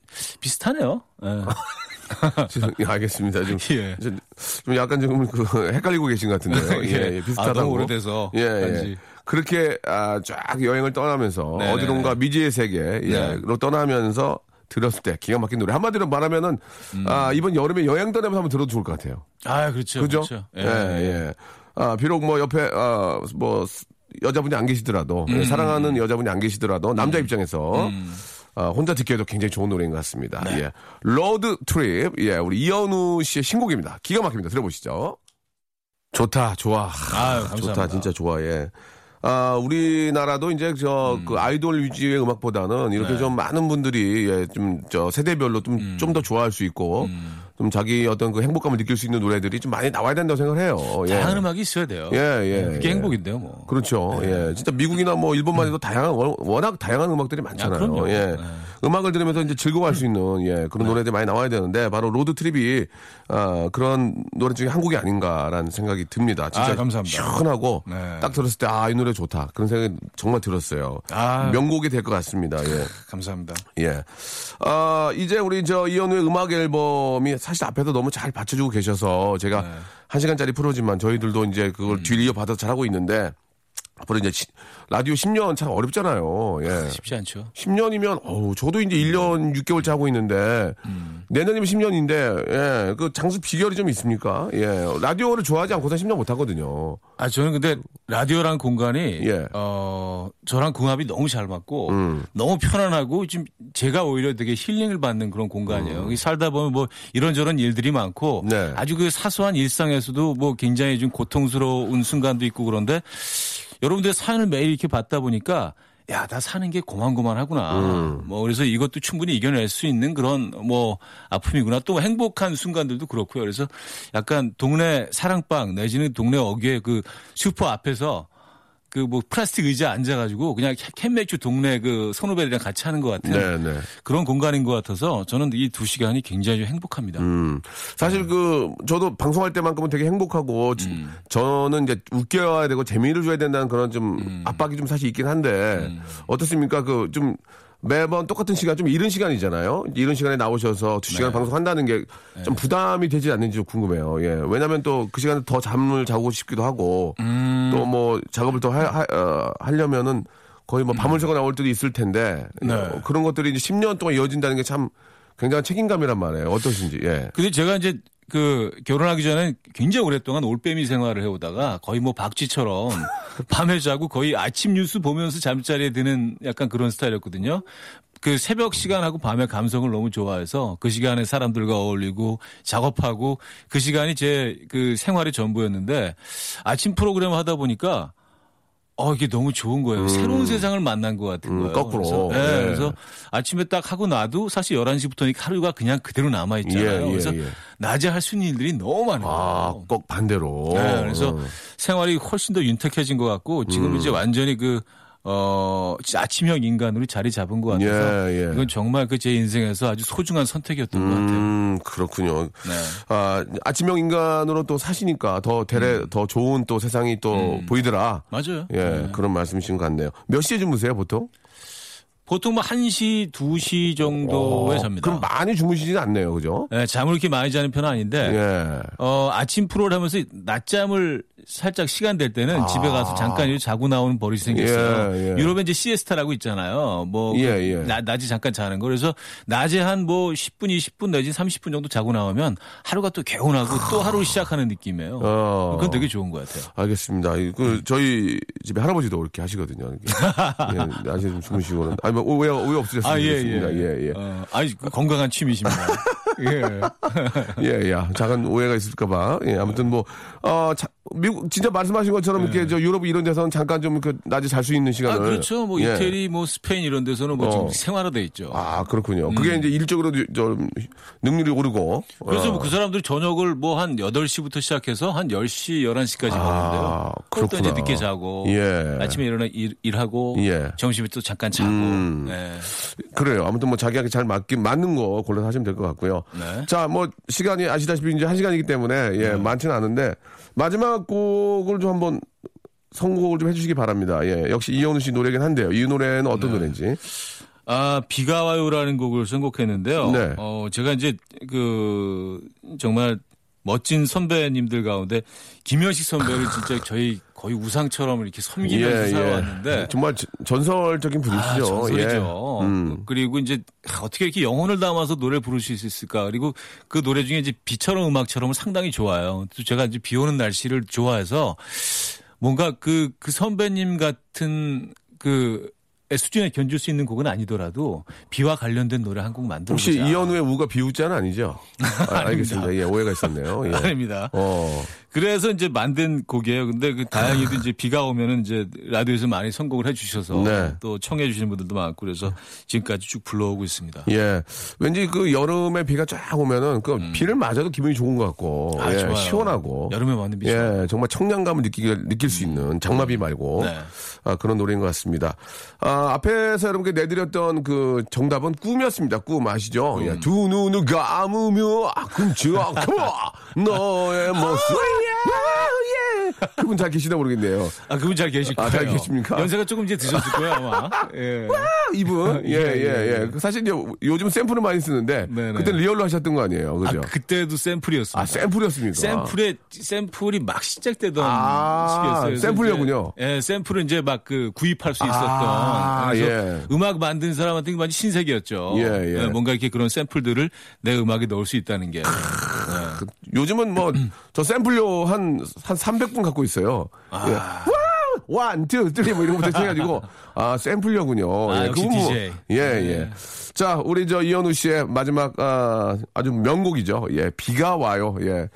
[SPEAKER 3] 비슷하네요. 예.
[SPEAKER 1] 예, 알겠습니다. 좀,
[SPEAKER 3] 예.
[SPEAKER 1] 좀, 좀 약간 좀 그, 헷갈리고 계신 것 같은데요. 예, 예, 비슷하다고.
[SPEAKER 3] 아, 너무 오래돼서
[SPEAKER 1] 예, 예. 그렇게 아, 쫙 여행을 떠나면서
[SPEAKER 3] 네네네.
[SPEAKER 1] 어디론가 미지의 세계로
[SPEAKER 3] 네.
[SPEAKER 1] 떠나면서 들었을 때 기가 막힌 노래 한마디로 말하면은 아, 이번 여름에 여행 떠나면서 한번 들어도 좋을 것 같아요.
[SPEAKER 3] 아 그렇죠.
[SPEAKER 1] 그죠?
[SPEAKER 3] 그렇죠.
[SPEAKER 1] 예, 예. 아, 비록 뭐 옆에 아, 뭐 여자분이 안 계시더라도
[SPEAKER 3] 음.
[SPEAKER 1] 사랑하는 여자분이 안 계시더라도 남자 입장에서 아, 혼자 듣기에도 굉장히 좋은 노래인 것 같습니다.
[SPEAKER 3] 네.
[SPEAKER 1] 예. Road Trip. 예, 우리 이현우 씨의 신곡입니다. 기가 막힙니다. 들어보시죠. 좋다, 좋아.
[SPEAKER 3] 아유, 감사합니다.
[SPEAKER 1] 좋다, 진짜 좋아, 예. 아, 우리나라도 이제 저 그 아이돌 위주의 음악보다는 이렇게
[SPEAKER 3] 네.
[SPEAKER 1] 좀 많은 분들이 예, 좀저 세대별로 좀 좀 더 좋아할 수 있고 좀 자기 어떤 그 행복감을 느낄 수 있는 노래들이 좀 많이 나와야 된다고 생각을 해요. 예.
[SPEAKER 3] 다양한 음악이 있어야 돼요.
[SPEAKER 1] 예, 예.
[SPEAKER 3] 그게
[SPEAKER 1] 예.
[SPEAKER 3] 행복인데요, 뭐.
[SPEAKER 1] 그렇죠. 예. 진짜 미국이나 뭐 일본만 해도 다양한, 워- 워낙 다양한 음악들이 많잖아요.
[SPEAKER 3] 아.
[SPEAKER 1] 예.
[SPEAKER 3] 네.
[SPEAKER 1] 음악을 들으면서 이제 즐거워할 수 있는, 예, 그런 노래들이 많이 나와야 되는데, 바로 Road Trip이, 아, 그런 노래 중에 한 곡이 아닌가라는 생각이 듭니다. 진짜
[SPEAKER 3] 아, 감사합니다.
[SPEAKER 1] 시원하고,
[SPEAKER 3] 네.
[SPEAKER 1] 딱 들었을 때, 아, 이 노래 좋다. 그런 생각이 정말 들었어요.
[SPEAKER 3] 아.
[SPEAKER 1] 명곡이 될 것 같습니다. 예.
[SPEAKER 3] 감사합니다.
[SPEAKER 1] 예. 아, 이제 우리 저 이현우의 음악 앨범이 사실 앞에서 너무 잘 받쳐주고 계셔서 제가
[SPEAKER 3] 네.
[SPEAKER 1] 한 시간짜리 프로지만 저희들도 이제 그걸
[SPEAKER 3] 음.
[SPEAKER 1] 뒤를 이어 받아서 잘하고 있는데 앞으로 이제 시- 라디오 10년 참 어렵잖아요. 예.
[SPEAKER 3] 쉽지 않죠.
[SPEAKER 1] 10년이면 어우 저도 이제 1년 6개월째 하고 있는데
[SPEAKER 3] 음.
[SPEAKER 1] 내년이면 10년인데 예. 그 장수 비결이 좀 있습니까? 예. 라디오를 좋아하지 않고서 10년 못 하거든요.
[SPEAKER 3] 아 저는 근데 라디오라는 공간이
[SPEAKER 1] 예.
[SPEAKER 3] 어 저랑 궁합이 너무 잘 맞고
[SPEAKER 1] 음.
[SPEAKER 3] 너무 편안하고 지금 제가 오히려 되게 힐링을 받는 그런 공간이에요. 여기 살다 보면 뭐 이런저런 일들이 많고
[SPEAKER 1] 음. 네.
[SPEAKER 3] 아주 그 사소한 일상에서도 뭐 굉장히 좀 고통스러운 순간도 있고 그런데 여러분들 사연을 매일 이렇게 받다 보니까 야, 나 사는 게 고만고만하구나.
[SPEAKER 1] 음.
[SPEAKER 3] 뭐, 그래서 이것도 충분히 이겨낼 수 있는 그런 뭐 아픔이구나. 또 행복한 순간들도 그렇고요. 그래서 약간 동네 사랑방 내지는 동네 어귀의 그 슈퍼 앞에서 그 뭐 플라스틱 의자 앉아가지고 그냥 캔맥주 동네 그 선후배들이랑 같이 하는 것 같은
[SPEAKER 1] 네, 네.
[SPEAKER 3] 그런 공간인 것 같아서 저는 이 두 시간이 굉장히 좀 행복합니다.
[SPEAKER 1] 음. 사실 그 저도 방송할 때만큼은 되게 행복하고 지- 저는 이제 웃겨야 되고 재미를 줘야 된다는 그런 좀 압박이 좀 사실 있긴 한데 어떻습니까? 그 좀 매번 똑같은 시간 좀 이른 시간이잖아요. 이른 시간에 나오셔서 두 시간
[SPEAKER 3] 네.
[SPEAKER 1] 방송한다는 게 좀 부담이 되지 않는지 좀 궁금해요. 예. 왜냐하면 또 그 시간에 더 잠을 자고 싶기도 하고 또뭐 작업을 더 하, 하, 어, 하려면은 거의 뭐 밤을 새고 나올 때도 있을 텐데
[SPEAKER 3] 네.
[SPEAKER 1] 어, 그런 것들이 이제 10년 동안 이어진다는 게 참 굉장한 책임감이란 말이에요. 어떠신지. 예.
[SPEAKER 3] 근데 제가 이제 그 결혼하기 전에 굉장히 오랫동안 올빼미 생활을 해오다가 거의 뭐 박쥐처럼 밤에 자고 거의 아침 뉴스 보면서 잠자리에 드는 약간 그런 스타일이었거든요. 그 새벽 시간하고 밤의 감성을 너무 좋아해서 그 시간에 사람들과 어울리고 작업하고 그 시간이 제 그 생활의 전부였는데 아침 프로그램 하다 보니까 어, 이게 너무 좋은 거예요. 새로운 세상을 만난 것 같은
[SPEAKER 1] 음,
[SPEAKER 3] 거예요.
[SPEAKER 1] 거꾸로.
[SPEAKER 3] 그래서, 네,
[SPEAKER 1] 예.
[SPEAKER 3] 그래서 아침에 딱 하고 나도 사실 11시부터니까 하루가 그냥 그대로 남아있잖아요.
[SPEAKER 1] 예, 예,
[SPEAKER 3] 그래서
[SPEAKER 1] 예.
[SPEAKER 3] 낮에 할 수 있는 일들이 너무 많아요.
[SPEAKER 1] 아, 꼭 반대로.
[SPEAKER 3] 네, 그래서
[SPEAKER 1] 어.
[SPEAKER 3] 생활이 훨씬 더 윤택해진 것 같고 지금
[SPEAKER 1] 음.
[SPEAKER 3] 이제 완전히 그, 어, 아침형 인간으로 자리 잡은 것 같아서
[SPEAKER 1] 예, 예.
[SPEAKER 3] 이건 정말 그 제 인생에서 아주 소중한 선택이었던 것 같아요.
[SPEAKER 1] 음, 그렇군요.
[SPEAKER 3] 네.
[SPEAKER 1] 아, 아침형 인간으로 또 사시니까 더 대래, 더 좋은 또 세상이 또 보이더라.
[SPEAKER 3] 맞아요.
[SPEAKER 1] 예,
[SPEAKER 3] 네.
[SPEAKER 1] 그런 말씀이신 것 같네요. 몇 시에 주무세요, 보통?
[SPEAKER 3] 보통 뭐 1시, 2시 정도에
[SPEAKER 1] 어,
[SPEAKER 3] 잡니다.
[SPEAKER 1] 그럼 많이 주무시진 않네요, 그죠?
[SPEAKER 3] 네, 잠을 그렇게 많이 자는 편은 아닌데
[SPEAKER 1] 예.
[SPEAKER 3] 어, 아침 프로를 하면서 낮잠을 살짝 시간 될 때는 집에 가서 잠깐 자고 나오는 버릇이 생겼어요.
[SPEAKER 1] 아. 예, 예.
[SPEAKER 3] 유럽에 이제 시에스타라고 있잖아요. 뭐,
[SPEAKER 1] 예,
[SPEAKER 3] 그
[SPEAKER 1] 예.
[SPEAKER 3] 나- 낮에 잠깐 자는 거. 그래서 낮에 한 뭐 10분, 20분 내지 30분 정도 자고 나오면 하루가 또 개운하고 또 하루를 시작하는 느낌이에요.
[SPEAKER 1] 어.
[SPEAKER 3] 그건 되게 좋은 것 같아요.
[SPEAKER 1] 알겠습니다. 이, 그, 저희 집에 할아버지도 그렇게 하시거든요. 예, 낮에 좀 주무시고는. 아니, 뭐, 오해, 오해 없으셨으면
[SPEAKER 3] 아, 예,
[SPEAKER 1] 좋겠습니다.
[SPEAKER 3] 예.
[SPEAKER 1] 예, 예.
[SPEAKER 3] 어, 아니, 그 건강한 취미십니다. 예.
[SPEAKER 1] 예, 야, 작은 오해가 있을까봐. 예, 아무튼 뭐, 어, 자, 미국 진짜 말씀하신 것처럼 이렇게 저 유럽 이런 데서는 잠깐 좀 그 낮에 잘 수 있는 시간을
[SPEAKER 3] 네. 아, 그렇죠. 뭐
[SPEAKER 1] 예.
[SPEAKER 3] 이태리, 뭐 스페인 이런 데서는 뭐좀
[SPEAKER 1] 어.
[SPEAKER 3] 생활화돼 있죠.
[SPEAKER 1] 아 그렇군요.
[SPEAKER 3] 음.
[SPEAKER 1] 그게 이제 일적으로 좀 능률이 오르고
[SPEAKER 3] 그래서
[SPEAKER 1] 어.
[SPEAKER 3] 뭐 그 사람들 저녁을 뭐 한 8시부터 시작해서 한 10시, 11시까지
[SPEAKER 1] 아,
[SPEAKER 3] 먹는데요. 그것도. 이제 늦게 자고
[SPEAKER 1] 예.
[SPEAKER 3] 아침에 일어나 일, 일하고
[SPEAKER 1] 예.
[SPEAKER 3] 점심에 또 잠깐 자고
[SPEAKER 1] 음.
[SPEAKER 3] 네.
[SPEAKER 1] 그래요. 아무튼 뭐 자기한테 잘 맞긴 맞는 거 골라서 하시면 될 것 같고요.
[SPEAKER 3] 네.
[SPEAKER 1] 자, 뭐 시간이 아시다시피 이제 한 시간이기 때문에 예, 많지는 않은데 마지막 곡을 좀 한번 선곡을 좀 해주시기 바랍니다. 예, 역시 이현우 씨 노래긴 한데요. 이 노래는 어떤
[SPEAKER 3] 네.
[SPEAKER 1] 노래인지.
[SPEAKER 3] 아, 비가 와요라는 곡을 선곡했는데요.
[SPEAKER 1] 네.
[SPEAKER 3] 어, 제가 이제 그 정말 멋진 선배님들 가운데 김현식 선배를 진짜 저희 거의 우상처럼 이렇게 섬기면서 살아왔는데
[SPEAKER 1] 정말 저- 전설적인
[SPEAKER 3] 아,
[SPEAKER 1] 분이시죠.
[SPEAKER 3] 전설이죠.
[SPEAKER 1] 예. 음.
[SPEAKER 3] 그리고 이제 아, 어떻게 이렇게 영혼을 담아서 노래를 부르실 수 있을까? 그리고 그 노래 중에 이제 비처럼 음악처럼은 상당히 좋아요. 또 제가 이제 비 오는 날씨를 좋아해서 뭔가 그, 그 선배님 같은 그 수준에 견줄 수 있는 곡은 아니더라도 비와 관련된 노래 한 곡 만들어보자.
[SPEAKER 1] 혹시 이현우의 우가 비웃자는 아니죠? 아, 알겠습니다. 예, 오해가 있었네요. 예.
[SPEAKER 3] 아닙니다.
[SPEAKER 1] 어.
[SPEAKER 3] 그래서 이제 만든 곡이에요. 근데 그 다행히도 이제 비가 오면은 이제 라디오에서 많이 선곡을 해주셔서
[SPEAKER 1] 네.
[SPEAKER 3] 또 청해 주시는 분들도 많고 그래서 지금까지 쭉 불러오고 있습니다.
[SPEAKER 1] 예. 왠지 그 여름에 비가 쫙 오면은 그 비를 맞아도 기분이 좋은 것 같고.
[SPEAKER 3] 음. 아,
[SPEAKER 1] 예. 시원하고.
[SPEAKER 3] 여름에 맞는 비. 음.
[SPEAKER 1] 예, 정말 청량감을 느끼게, 느낄 수 있는 장마비 말고.
[SPEAKER 3] 네.
[SPEAKER 1] 아, 그런 노래인 것 같습니다. 아, 앞에서 여러분께 내드렸던 그 정답은 꿈이었습니다. 꿈 아시죠? 예, 두 눈을 감으며 아, 꿈쩍 너의 모습. 예. 그분 잘 계시나 모르겠네요.
[SPEAKER 3] 아, 그분 잘 계실
[SPEAKER 1] 아,
[SPEAKER 3] 거예요.
[SPEAKER 1] 잘 계십니까?
[SPEAKER 3] 연세가 조금 이제 드셨을 거예요, 아마. 예.
[SPEAKER 1] 이분? 예, 예, 예. 그 사실 이제 요즘 샘플을 많이 쓰는데
[SPEAKER 3] 네네.
[SPEAKER 1] 그때 리얼로 하셨던 거 아니에요.
[SPEAKER 3] 아,
[SPEAKER 1] 그죠?
[SPEAKER 3] 그때도 샘플이었습니다.
[SPEAKER 1] 아, 샘플이었습니까?
[SPEAKER 3] 샘플에 샘플이 막 시작되던
[SPEAKER 1] 아,
[SPEAKER 3] 시기였어요. 이제, 예, 샘플은 이제 막 그 구입할 수 있었던.
[SPEAKER 1] 아, 예.
[SPEAKER 3] 음악 만든 사람한테 완전 신세계였죠.
[SPEAKER 1] 예, 예.
[SPEAKER 3] 뭔가 이렇게 그런 샘플들을 내 음악에 넣을 수 있다는 게. 네.
[SPEAKER 1] 요즘은 뭐 저 샘플러 한, 한 300분 갖고 있어요.
[SPEAKER 3] 아.
[SPEAKER 1] 예. 와! one, two, three 뭐 이런 것부터 해가지고 아 샘플러군요.
[SPEAKER 3] 아, 역시
[SPEAKER 1] 그건 뭐-
[SPEAKER 3] DJ.
[SPEAKER 1] 예,
[SPEAKER 3] 네.
[SPEAKER 1] 예. 자, 우리 저 이현우 씨의 마지막 아, 아주 명곡이죠. 예, 비가 와요. 예,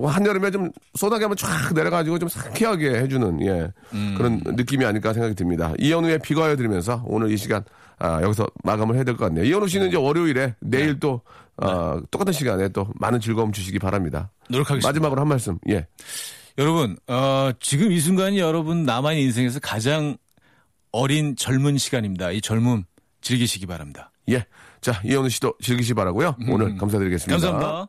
[SPEAKER 1] 한여름에 좀 소나기 한번 쫙 내려가지고 좀 상쾌하게 해주는 예
[SPEAKER 3] 음.
[SPEAKER 1] 그런 느낌이 아닐까 생각이 듭니다. 이현우의 비가 와요 들으면서 오늘 이 시간 아, 여기서 마감을 해야 될 것 같네요. 이현우 씨는 이제 월요일에 내일 또 아, 똑같은 시간에 또 많은 즐거움 주시기 바랍니다.
[SPEAKER 3] 노력하겠습니다.
[SPEAKER 1] 마지막으로 한 말씀. 예.
[SPEAKER 3] 여러분, 어, 지금 이 순간이 여러분 남의 인생에서 가장 어린 젊은 시간입니다. 이 젊음 즐기시기 바랍니다.
[SPEAKER 1] 예. 자, 이현우 씨도 즐기시 바라고요. 오늘 감사드리겠습니다.
[SPEAKER 3] 음. 감사합니다.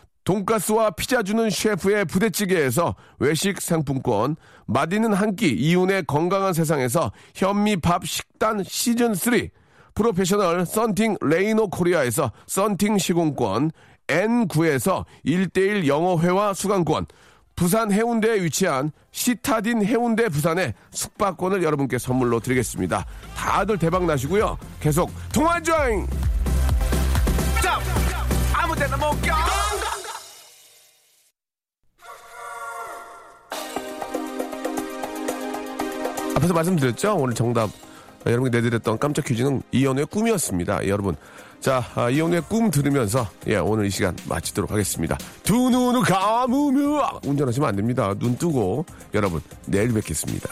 [SPEAKER 1] 돈가스와 피자 주는 셰프의 부대찌개에서 외식 상품권, 맛있는 한 끼 이윤의 건강한 세상에서 현미밥 식단 시즌 3, 프로페셔널 썬팅 레이노 코리아에서 썬팅 시공권, N9에서 1대1 영어회화 수강권, 부산 해운대에 위치한 시타딘 해운대 부산의 숙박권을 여러분께 선물로 드리겠습니다. 다들 대박 나시고요. 계속 통화 조잉! 앞에서 말씀드렸죠? 오늘 정답 여러분께 내드렸던 깜짝 퀴즈는 이현우의 꿈이었습니다. 예, 여러분. 자, 아, 이현우의 꿈 들으면서 예, 오늘 이 시간 마치도록 하겠습니다. 두 눈을 감으며 운전하시면 안 됩니다. 눈 뜨고 여러분 내일 뵙겠습니다.